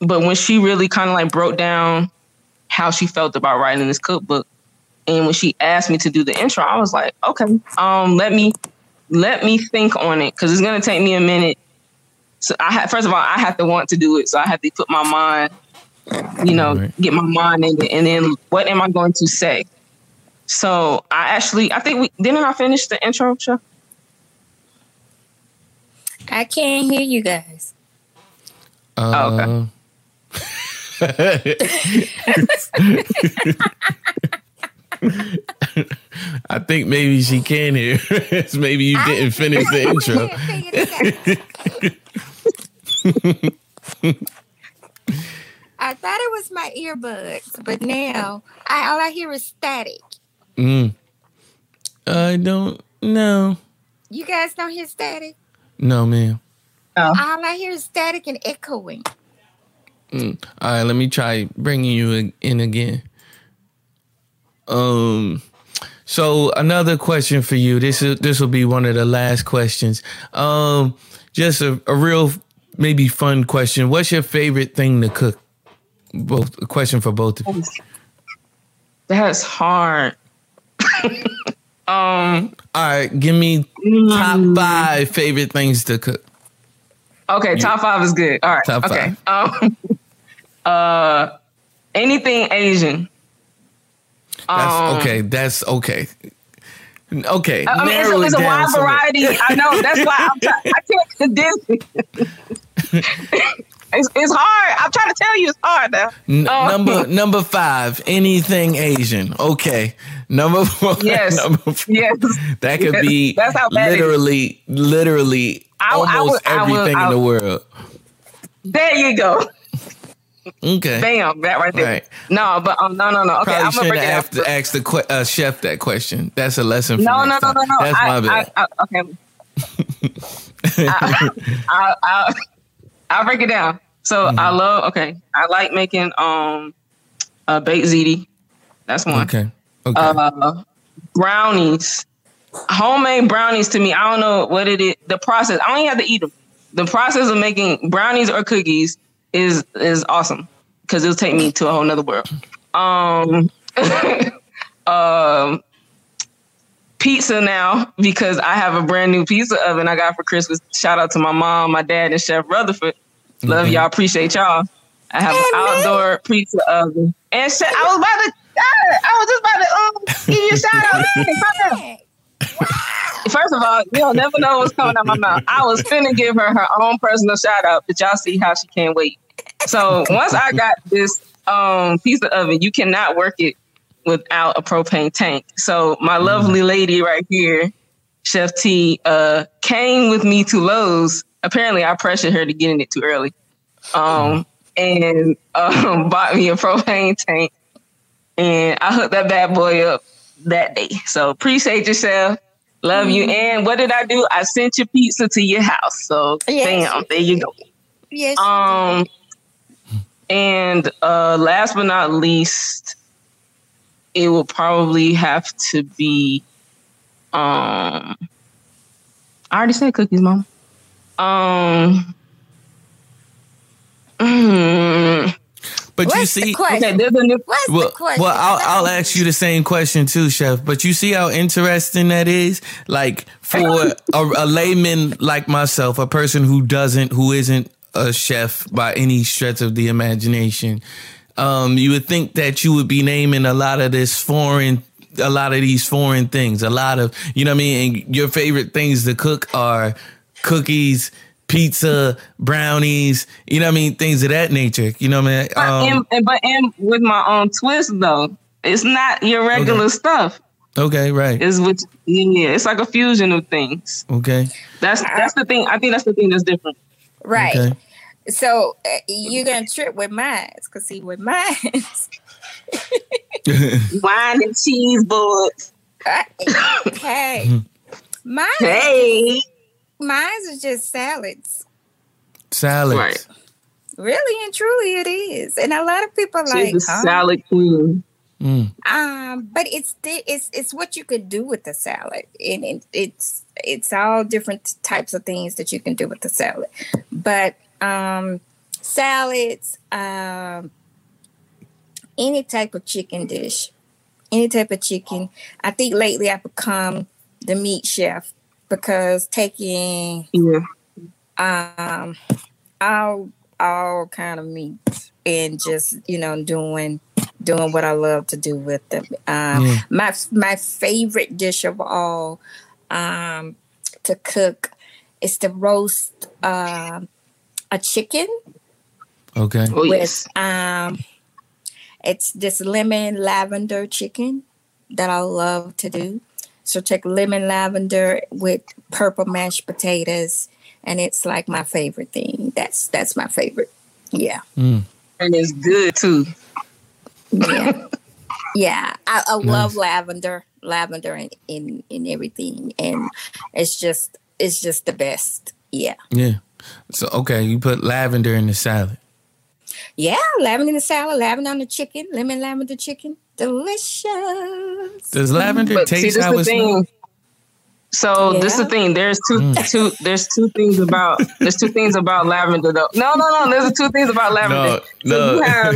but when she really kind of like broke down how she felt about writing this cookbook. And when she asked me to do the intro, I was like, okay, um, let me let me think on it because it's gonna take me a minute. So I first of all, I have to want to do it. So I have to put my mind, you know, get my mind in it, and then what am I going to say? So I actually, I think we didn't I finish the intro, Chef? I can't hear you guys. Uh, <laughs> I think maybe she can hear. <laughs> maybe you didn't finish the intro. <laughs> I thought it was my earbuds, but now I, all I hear is static. Mm. I don't know. You guys don't hear static? No, ma'am. Oh. All I hear is static and echoing. Mm. All right, let me try bringing you in again. Um, So another question for you. This is this will be one of the last questions. Um, just a, a real maybe fun question. What's your favorite thing to cook? Both a question for both of you. That's hard. <laughs> um. All right, give me top five favorite things to cook. Okay, top five is good. All right. Top okay. Um. <laughs> Uh. Anything Asian. That's Um, okay. That's okay. Okay, I mean, it's, it's a wide variety. I know. That's why I'm I can't condense it. <laughs> it's, it's hard. I'm trying to tell you, it's hard now. N- Um, number <laughs> number five, anything Asian. Okay, number <laughs> four. Yes. number four. Yes. That could Yes. be That's how bad literally, literally I- almost I would- everything I in the world. There you go. Okay. Bam. That right there. Right. No, but um, no, no, no. Okay, Probably I'm gonna break it have to ask the que- uh, chef that question. That's a lesson. For No, no, no, no, no. That's I, my bad. I, I, okay. <laughs> I, I, I, I'll break it down. So Mm-hmm. I love. Okay, I like making um, uh, baked ziti. That's one. okay. Okay. Uh, brownies, homemade brownies. To me, I don't know what it is. The process. I don't have to eat them. The process of making brownies or cookies is is awesome because it'll take me to a whole nother world. Um, <laughs> um, pizza now because I have a brand new pizza oven I got for Christmas. Shout out to my mom, my dad, and Chef Rutherford. Love y'all. Appreciate y'all. I have an outdoor pizza oven. And sh- I was about to, I was just about to um, give you a shout out. <laughs> Hey. First of all, you don't never know what's coming out my mouth. I was finna give her her own personal shout out, but y'all see how she can't wait. So once I got this um, pizza oven, you cannot work it without a propane tank. So my lovely lady right here, Chef T, uh, came with me to Lowe's. Apparently, I pressured her to get in it too early, um, and um, <laughs> bought me a propane tank, and I hooked that bad boy up that day. So appreciate yourself. Love you. And what did I do? I sent your pizza to your house. So Yes, bam, there you go. Yes. Um, and uh, last but not least, it will probably have to be. Um, I already said cookies, mom. Um. mm, but you What's the see, question? okay, there's a new. What's well, the question? well, I'll, I'll ask you the same question too, Chef. But you see how interesting that is. Like for a, a layman like myself, a person who doesn't, who isn't a chef by any stretch of the imagination, um, you would think that you would be naming a lot of this foreign. A lot of these foreign things, a lot of, you know what I mean? And your favorite things to cook are cookies, pizza, brownies, you know what I mean? Things of that nature. You know what I mean? But, Um, and, and- but and with my own twist though, it's not your regular stuff. Okay, right. It's with yeah, it's like a fusion of things. Okay. That's that's the thing. I think that's the thing that's different. right. Okay. So uh, you're gonna trip with mine, cause see with mine, <laughs> Wine and cheese boards. hey, mine, Hey, mine is just salads. Salads. right. Really and truly, it is, and a lot of people are like, a huh? salad queen. Mm. Um, but it's di- it's it's what you could do with the salad, and it, it's it's all different types of things that you can do with the salad. But um, salads, um, any type of chicken dish, any type of chicken. I think lately I've become the meat chef because taking Yeah. um all all kind of meat and just you know doing doing what I love to do with them. Um, Yeah. My my favorite dish of all um, to cook is to roast um, a chicken Okay. Oh with yes. um, it's this lemon lavender chicken that I love to do. So take lemon lavender with purple mashed potatoes, and it's like my favorite thing. That's that's my favorite. Yeah. Mm. And it's good too. Yeah. <laughs> yeah. I, I love lavender, lavender in, in, in everything. And it's just it's just the best. Yeah. Yeah. So okay, you put lavender in the salad. Yeah, lavender in the salad, lavender on the chicken, lemon lavender chicken. Delicious. Does lavender But see, taste this how the it thing. smells? So this is the thing. There's two, Mm. two. There's two things about. There's two things about lavender though. No, no, no. There's two things about lavender. No, So no. you have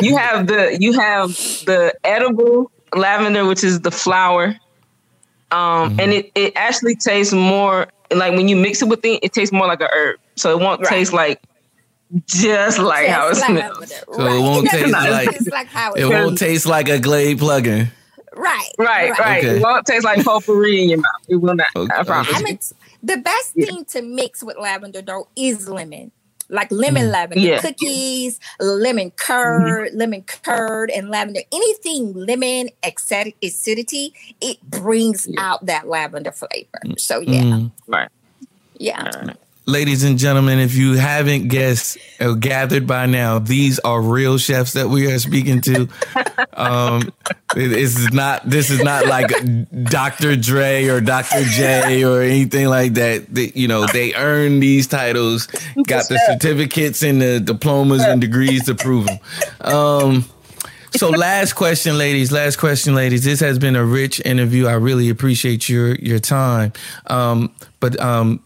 you have the you have the edible lavender, which is the flower, um, Mm-hmm. and it it actually tastes more like when you mix it with it, it tastes more like a herb. So it won't Right. taste like just like how it Just smells. lavender, So it won't taste <laughs> like It's like how it, it won't taste like a Glade plug-in. Right. Right, right. Okay. It won't taste like potpourri in your mouth. It will not. Okay. I promise. I mean, the best thing to mix with lavender though is lemon. Like lemon mm. lavender Yeah. cookies, lemon curd, mm-hmm. lemon curd, and lavender. Anything lemon acidity, it brings out that lavender flavor. Mm. So yeah, Mm. Right. yeah. Ladies and gentlemen, if you haven't guessed or gathered by now, these are real chefs that we are speaking to. Um, it- this is not this is not like Dr. Dre or Dr. J or anything like that. They, you know, they earned these titles, got the certificates and the diplomas and degrees to prove them. Um, so last question, ladies. Last question, ladies. This has been a rich interview. I really appreciate your your time. Um, but um,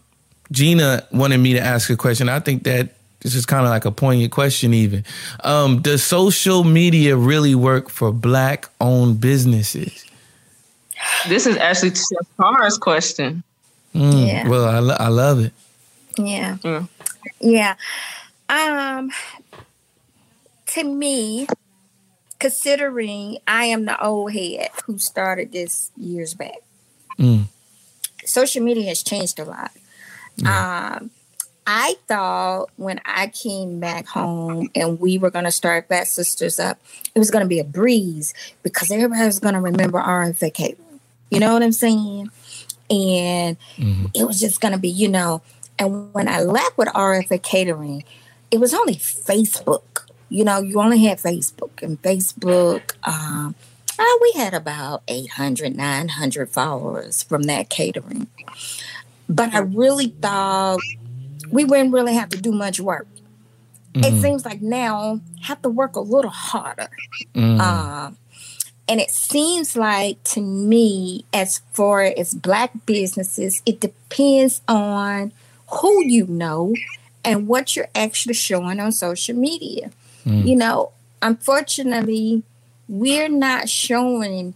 Gina wanted me to ask a question. I think that this is kind of like a poignant question, even. Um, does social media really work for black owned businesses? This is actually Chef Carr's question. Mm, Yeah. Well, I, lo- I love it. Yeah. Mm. Yeah. Um to me, considering I am the old head who started this years back, Mm. social media has changed a lot. Um I thought when I came back home and we were going to start Fat Sisters up, it was going to be a breeze because everybody was going to remember RFA Catering. You know what I'm saying? And it was just going to be, you know, and when I left with RFA Catering, it was only Facebook. You know, you only had Facebook and Facebook. Um, uh, we had about 800, 900 followers from that catering. But I really thought we wouldn't really have to do much work. It seems like now have to work a little harder. Mm. Um, and it seems like to me, as far as black businesses, it depends on who you know and what you're actually showing on social media. You know, unfortunately, we're not showing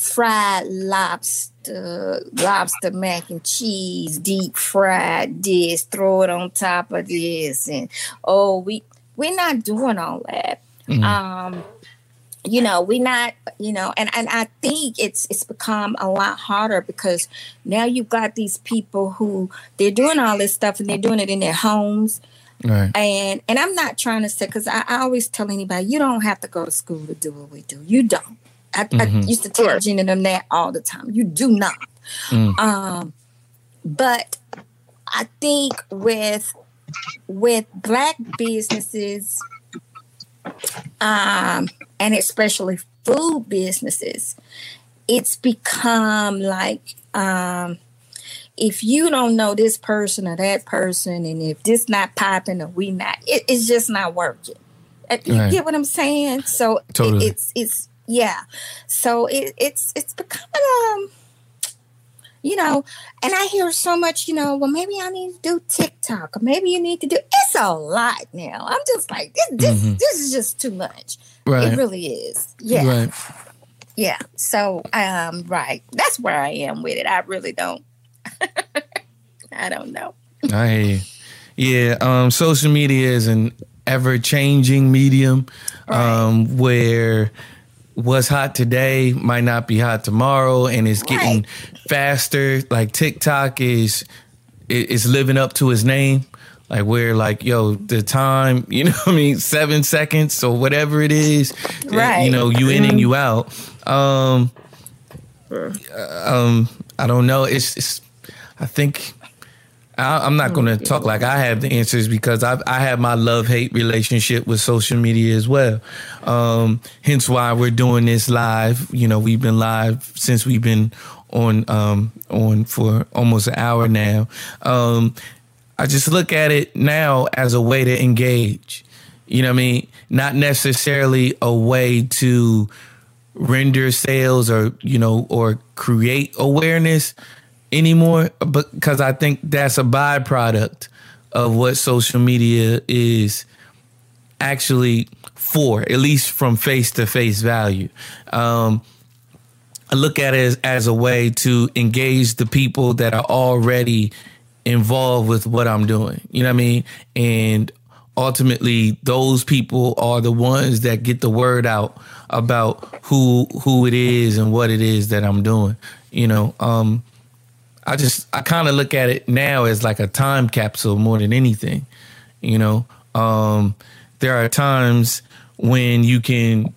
fried lobster, lobster mac and cheese, deep fried this, throw it on top of this, and oh, we we're not doing all that. Um, you know, we're not, you know, and, and I think it's it's become a lot harder because now you've got these people who they're doing all this stuff and they're doing it in their homes. Right. And and I'm not trying to say because I, I always tell anybody you don't have to go to school to do what we do. You don't. I, I used to tell Gina them that all the time. You do not. Um, but I think with with black businesses, um, and especially food businesses, it's become like um, if you don't know this person or that person, and if this not popping or we not, it, it's just not working. Uh, You Right. get what I'm saying? So it- it's it's yeah. So it, it's it's becoming um you know, and I hear so much, you know, well, maybe I need to do TikTok, or maybe you need to do. It's a lot now. I'm just like, this, this, this is just too much. Right. It really is. Yeah, Right. yeah. So, um, right, that's where I am with it. I really don't. <laughs> I don't know. I. Yeah, um, social media is an ever changing medium um, where what's hot today might not be hot tomorrow, and it's getting faster. Like TikTok is is living up to its name. Like where like yo the time <laughs> you know what I mean? Seven seconds or whatever it is. Right. you know you in and you out. Um um I don't know. It's, it's I think I, I'm not going to talk like I have the answers because I I have my love hate relationship with social media as well. Um, hence why we're doing this live. You know, we've been live since we've been on um, on for almost an hour now. Um, I just look at it now as a way to engage. You know what I mean? Not necessarily a way to render sales or, you know, or create awareness anymore, because I think that's a byproduct of what social media is actually for, at least from face to face value. Um, I look at it as, as a way to engage the people that are already involved with what I'm doing. You know what I mean? And ultimately those people are the ones that get the word out about who who it is and what it is that I'm doing. You know, um I just I kind of look at it now as like a time capsule more than anything. You know, um there are times when you can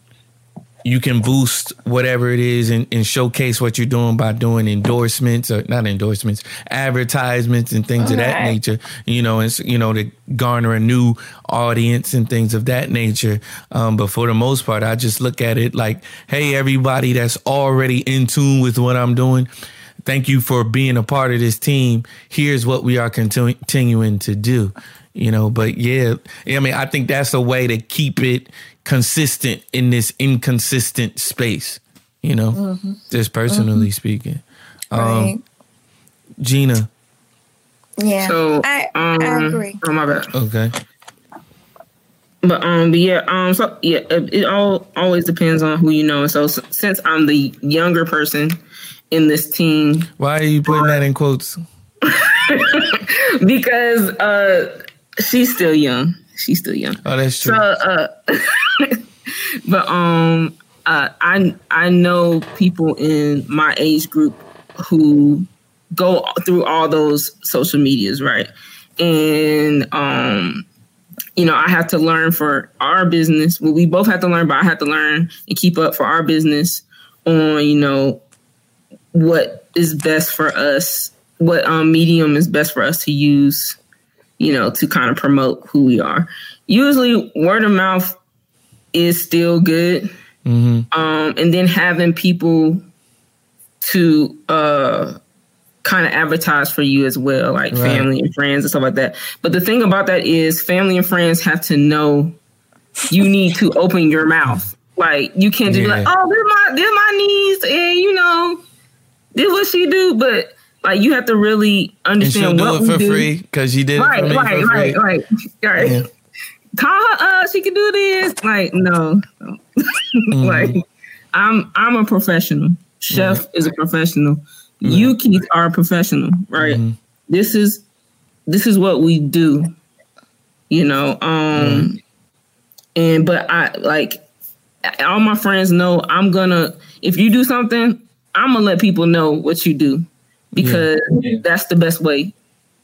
you can boost whatever it is and, and, showcase what you're doing by doing endorsements or not endorsements, advertisements and things All of that right. nature. You know, and you know to garner a new audience and things of that nature. Um, but for the most part, I just look at it like, hey, everybody that's already in tune with what I'm doing. Thank you for being a part of this team. Here's what we are continu- continuing to do you know but yeah i mean i think that's a way to keep it consistent in this inconsistent space you know mm-hmm. just personally mm-hmm. speaking um right. gina yeah so I, um, I agree oh my bad okay but um but yeah um so yeah it, it all always depends on who you know so, so since i'm the younger person in this team why are you putting that in quotes <laughs> because uh she's still young. She's still young. Oh, that's true. So, uh, <laughs> but um, uh, I I know people in my age group who go through all those social medias, right? And um, you know, I have to learn for our business. Well, we both have to learn, but I have to learn and keep up for our business on you know what is best for us, what um, medium is best for us to use you know, to kind of promote who we are. Usually, word of mouth is still good. Mm-hmm. Um, and then having people to uh, kind of advertise for you as well, like right. family and friends and stuff like that. But the thing about that is, family and friends have to know you need to open your mouth. Like you can't just yeah. be like, "Oh, they're my they're my niece," and you know, this what she do. But like you have to really understand what do it for do. free because you did right, it right, right, right, <laughs> right, yeah. Call her up. She can do this. Like no, <laughs> mm-hmm. like I'm I'm a professional. Chef mm-hmm. is a professional. Mm-hmm. You Keith are a professional, right? Mm-hmm. This is this is what we do. You know, um, mm-hmm. and but I like all my friends know I'm gonna if you do something, I'm gonna let people know what you do because yeah. that's the best way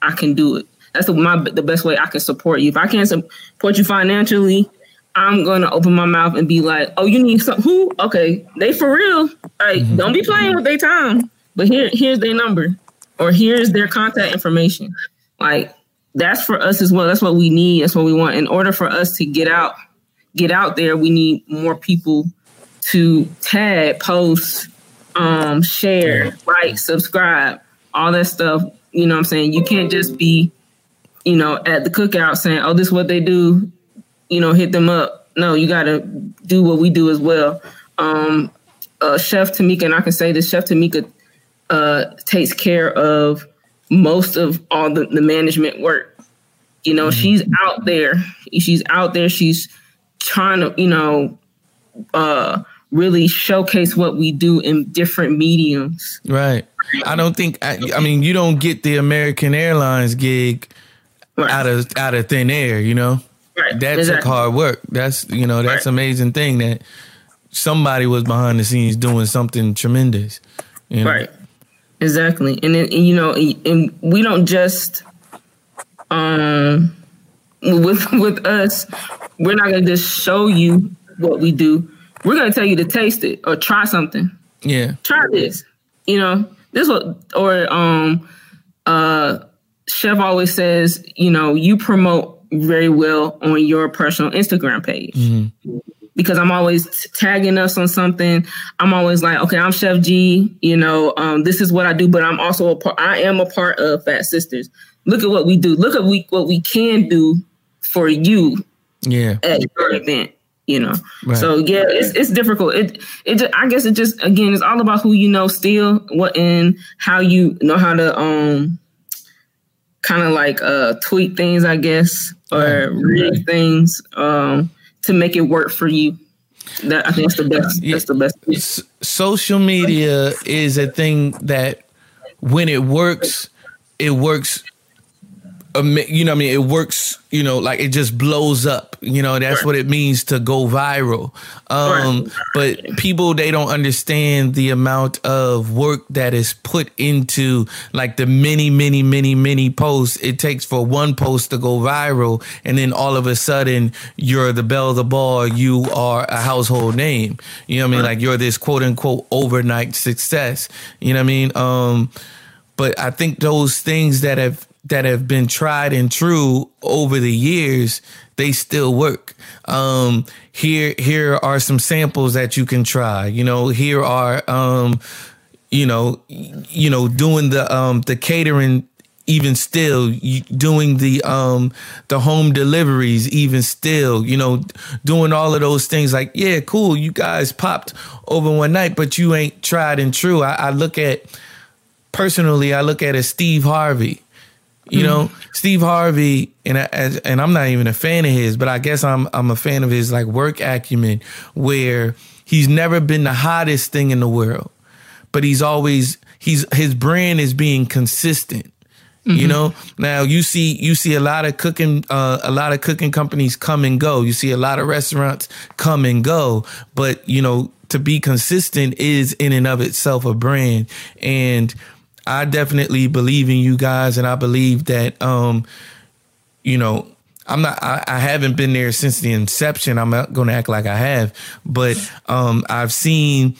I can do it. That's the, my the best way I can support you. If I can't support you financially, I'm gonna open my mouth and be like, "Oh, you need some who? Okay, they for real. Like, mm-hmm. don't be playing with their time. But here, here's their number, or here's their contact information. Like, that's for us as well. That's what we need. That's what we want. In order for us to get out, get out there, we need more people to tag, post, um, share, like, subscribe, all that stuff. You know what I'm saying? You can't just be, you know, at the cookout saying, oh, this is what they do, you know, hit them up. No, you got to do what we do as well. Um, uh, Chef Tamika, and I can say this, Chef Tamika uh, takes care of most of all the, the management work. You know, mm-hmm. she's out there. She's out there. She's trying to, you know, uh, really showcase what we do in different mediums. Right. I don't think I, I mean you don't get the American Airlines gig right. out of out of thin air, you know? Right. That exactly. took hard work. That's you know, that's right. amazing thing that somebody was behind the scenes doing something tremendous. You know? Right. Exactly. And then you know, and we don't just um with <laughs> with us, we're not gonna just show you what we do we're gonna tell you to taste it or try something. Yeah. Try this. You know, this what or um uh Chef always says, you know, you promote very well on your personal Instagram page. Mm-hmm. Because I'm always tagging us on something. I'm always like, okay, I'm Chef G. You know, um, this is what I do, but I'm also a part. I am a part of Fat Sisters. Look at what we do. Look at we what we can do for you Yeah. at your event. You know, Right. so yeah, it's it's difficult. It it ju- I guess it just again it's all about who you know still what and how you know how to um kind of like uh tweak things I guess or read things um to make it work for you. That I think that's the best. That's the best. S- social media is a thing that when it works, it works. You know, what I mean, it works. You know, like it just blows up. You know, that's what it means to go viral. Um, but people they don't understand the amount of work that is put into like the many, many, many, many posts it takes for one post to go viral, and then all of a sudden you're the belle of the ball. You are a household name. You know what I mean? Like you're this quote unquote overnight success. You know what I mean? Um, but I think those things that have that have been tried and true over the years, they still work. Um, here here are some samples that you can try. You know, here are um, you know, you know, doing the um the catering even still doing the um the home deliveries even still you know doing all of those things like yeah cool you guys popped over one night but you ain't tried and true i, I look at personally i look at a steve harvey you know steve harvey and I, as, and i'm not even a fan of his but i guess i'm i'm a fan of his like work acumen where he's never been the hottest thing in the world but he's always he's his brand is being consistent. You know now you see you see a lot of cooking uh, a lot of cooking companies come and go. You see a lot of restaurants come and go but you know to be consistent is in and of itself a brand. And i definitely believe in you guys and i believe that um you know I'm not. I, I haven't been there since the inception. I'm not going to act like I have, but um, I've seen,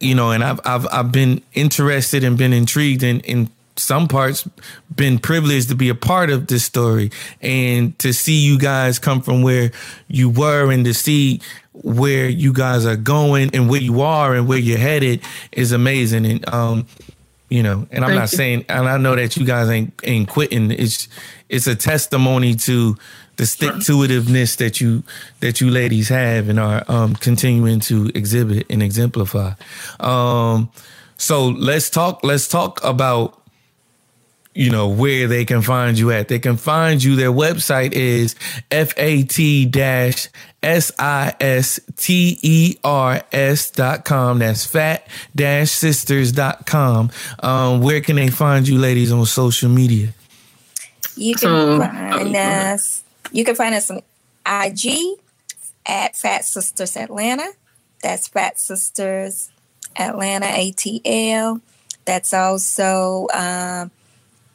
you know, and I've I've I've been interested and been intrigued in in some parts, been privileged to be a part of this story and to see you guys come from where you were and to see where you guys are going and where you are and where you're headed is amazing. And um, you know, and I'm Thank not you. saying, and I know that you guys ain't ain't quitting. It's it's a testimony to the stick to itiveness that you that you ladies have and are um, continuing to exhibit and exemplify. Um, so let's talk. Let's talk about you know where they can find you at. They can find you. Their website is fat dash s i s t e r s dot com. That's fat dash sisters dot com. Um, where can they find you, ladies, on social media? You can So- find us. You can find us on IG at Fat Sisters Atlanta. That's Fat Sisters Atlanta ATL. That's also um,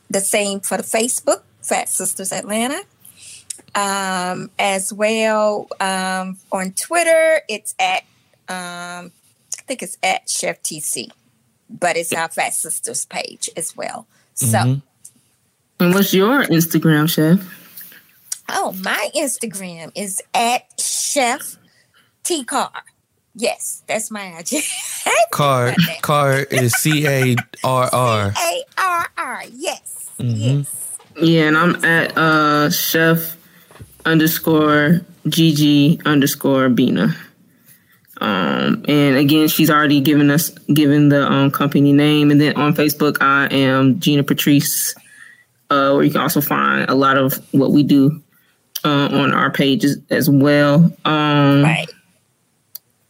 the same for the Facebook, Fat Sisters Atlanta. Um, as well um, on Twitter, it's at um, I think it's at Chef TC, but it's our Fat Sisters page as well. So. And what's your Instagram, chef? Oh, my Instagram is at Chef T Carr. Yes, that's my IG. Carr Carr is C A R R. <laughs> A R R. Yes. Mm-hmm. Yes. Yeah, and I'm at uh chef underscore GG underscore Bina. Um, and again, she's already given us given the um, company name, and then on Facebook, I am Gina Patrice. Uh, where you can also find a lot of what we do uh, on our pages as well. Um, Right.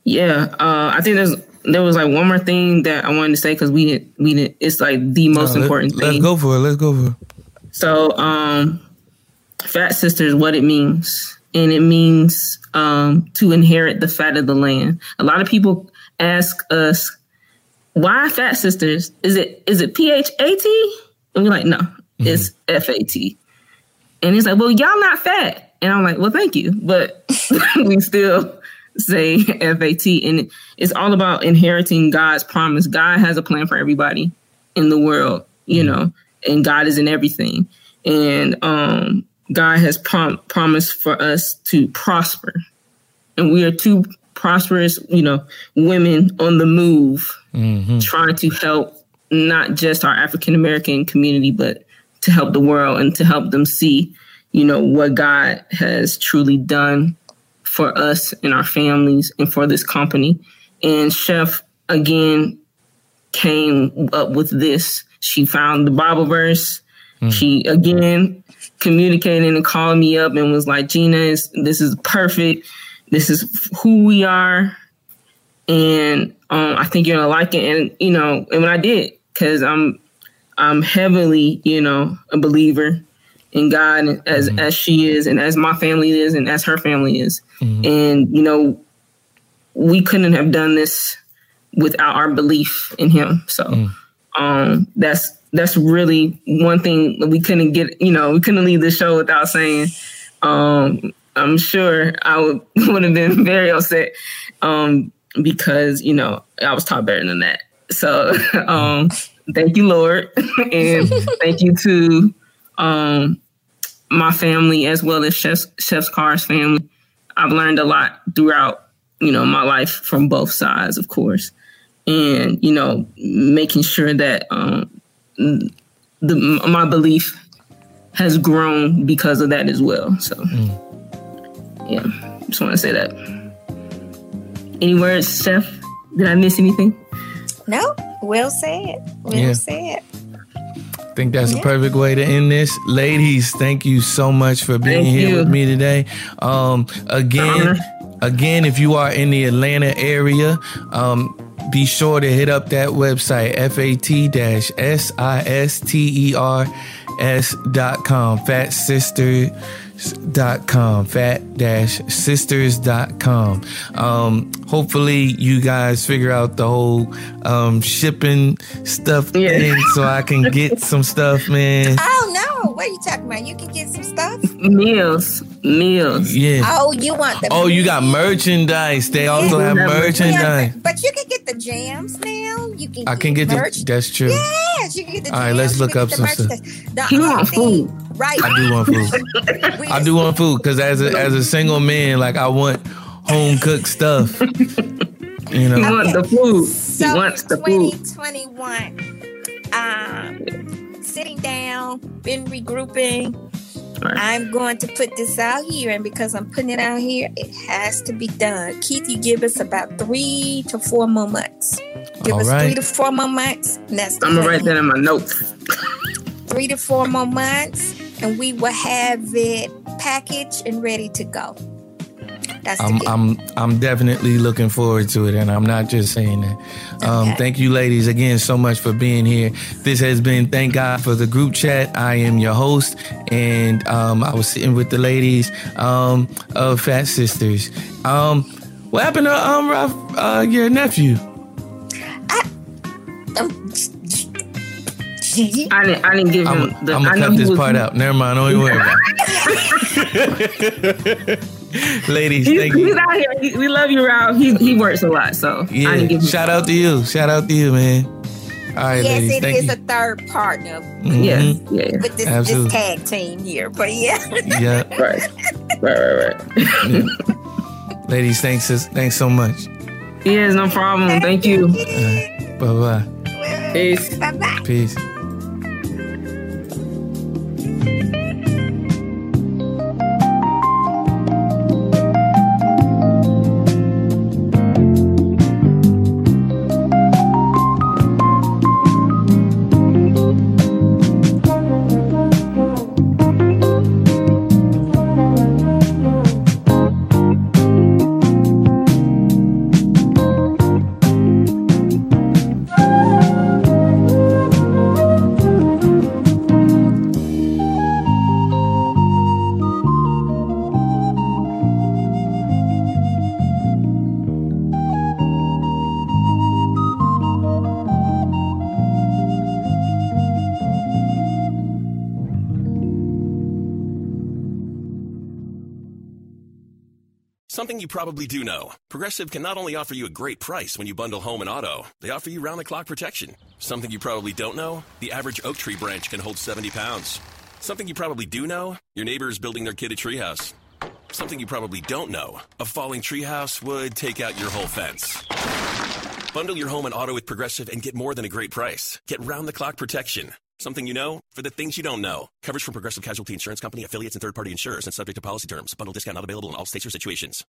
yeah, uh, I think there's there was like one more thing that I wanted to say because we didn't we didn't. It's like the most No, let- important Let's go for it. Let's go for it. So, um, fat sisters, what it means, and it means um, to inherit the fat of the land. A lot of people ask us, "Why fat sisters? Is it is it P H A T? And we're like, "No, it's F A T. And he's like, "Well, y'all not fat," and I'm like, "Well, thank you," but <laughs> we still say F A T, and it's all about inheriting God's promise. God has a plan for everybody in the world, you know, and God is in everything. And um, God has prom- promised for us to prosper. And we are two prosperous, you know, women on the move, trying to help not just our African American community, but to help the world and to help them see, you know, what God has truly done for us and our families and for this company. And Chef, again, came up with this. She found the Bible verse. Mm. She, again, communicated and called me up and was like, Gina, this is perfect. This is who we are. And um, I think you're gonna like it. And you know, and when I did, because I'm I'm heavily, you know, a believer in God as mm-hmm. as she is, and as my family is, and as her family is. Mm-hmm. And you know, we couldn't have done this without our belief in Him. So mm. um, that's that's really one thing we couldn't get. You know, we couldn't leave the show without saying. Um, I'm sure I would <laughs> would have been very upset um, because you know I was taught better than that. So <laughs> um, thank you, Lord, <laughs> and thank you to um, my family as well as Chef's, Chef's Carr's family. I've learned a lot throughout you know my life from both sides, of course, and you know making sure that um, the my belief has grown because of that as well. So mm. yeah, just want to say that. Any words, Chef? Did I miss anything? No, well said. Well yeah. said. I think that's yeah. a perfect way to end this. Ladies, thank you so much for being thank here you. with me today. Um, again, again, if you are in the Atlanta area, um, be sure to hit up that website, fat-sisters.com, Fat Sister com fat dash sisters.com um hopefully you guys figure out the whole um shipping stuff yeah. thing so i can get some stuff man <laughs> oh no what are you talking about? You can get some stuff? Meals. Meals. Yeah. Oh you want the oh you got merchandise. They also have merchandise. But you can get the jams now. You can i can get merch. the that's true. Yes you can get the all right let's look up some stuff. you want food. Right. I do want food. <laughs> I do want food because as a as a single man, like I want home cooked stuff. You know, he want the food. So he wants the 2021, food. Um, sitting down, been regrouping. Right. I'm going to put this out here, and because I'm putting it out here, it has to be done. Keith, you give us about three to four more months. Give All us right. three to four more months. that's I'm gonna write that in my notes. <laughs> three to four more months and we will have it packaged and ready to go. That's I'm I'm I'm definitely looking forward to it, and I'm not just saying that. Um, okay. Thank you, ladies, again so much for being here. This has been thank God for the group chat. I am your host, and um, I was sitting with the ladies um, of Fat Sisters. Um, what happened to um uh, your nephew? I, um, I didn't. I didn't give him. I'm, the, I'm gonna cut this part out. Never mind. Don't even worry about it. <laughs> <laughs> <laughs> Ladies, he's, thank he's you. out here. He, we love you, Rob. He he works a lot, so yeah. Shout out to you. Shout out to you, man. All right, yes, ladies, it is you. a third partner. Mm-hmm. Yes, yeah, with this, this, tag team here, but yeah, yeah, <laughs> right, right, right, right. yeah. Ladies, thanks, thanks so much. Yes, no problem. Thank you. Right. Bye bye. Peace. Bye bye. Peace. Probably do know. Progressive can not only offer you a great price when you bundle home and auto, they offer you round the clock protection. Something you probably don't know the average oak tree branch can hold 70 pounds. Something you probably do know your neighbor is building their kid a treehouse. Something you probably don't know a falling treehouse would take out your whole fence. Bundle your home and auto with Progressive and get more than a great price. Get round the clock protection. Something you know for the things you don't know. Coverage from Progressive Casualty Insurance Company, affiliates, and third party insurers and subject to policy terms. Bundle discount not available in all states or situations.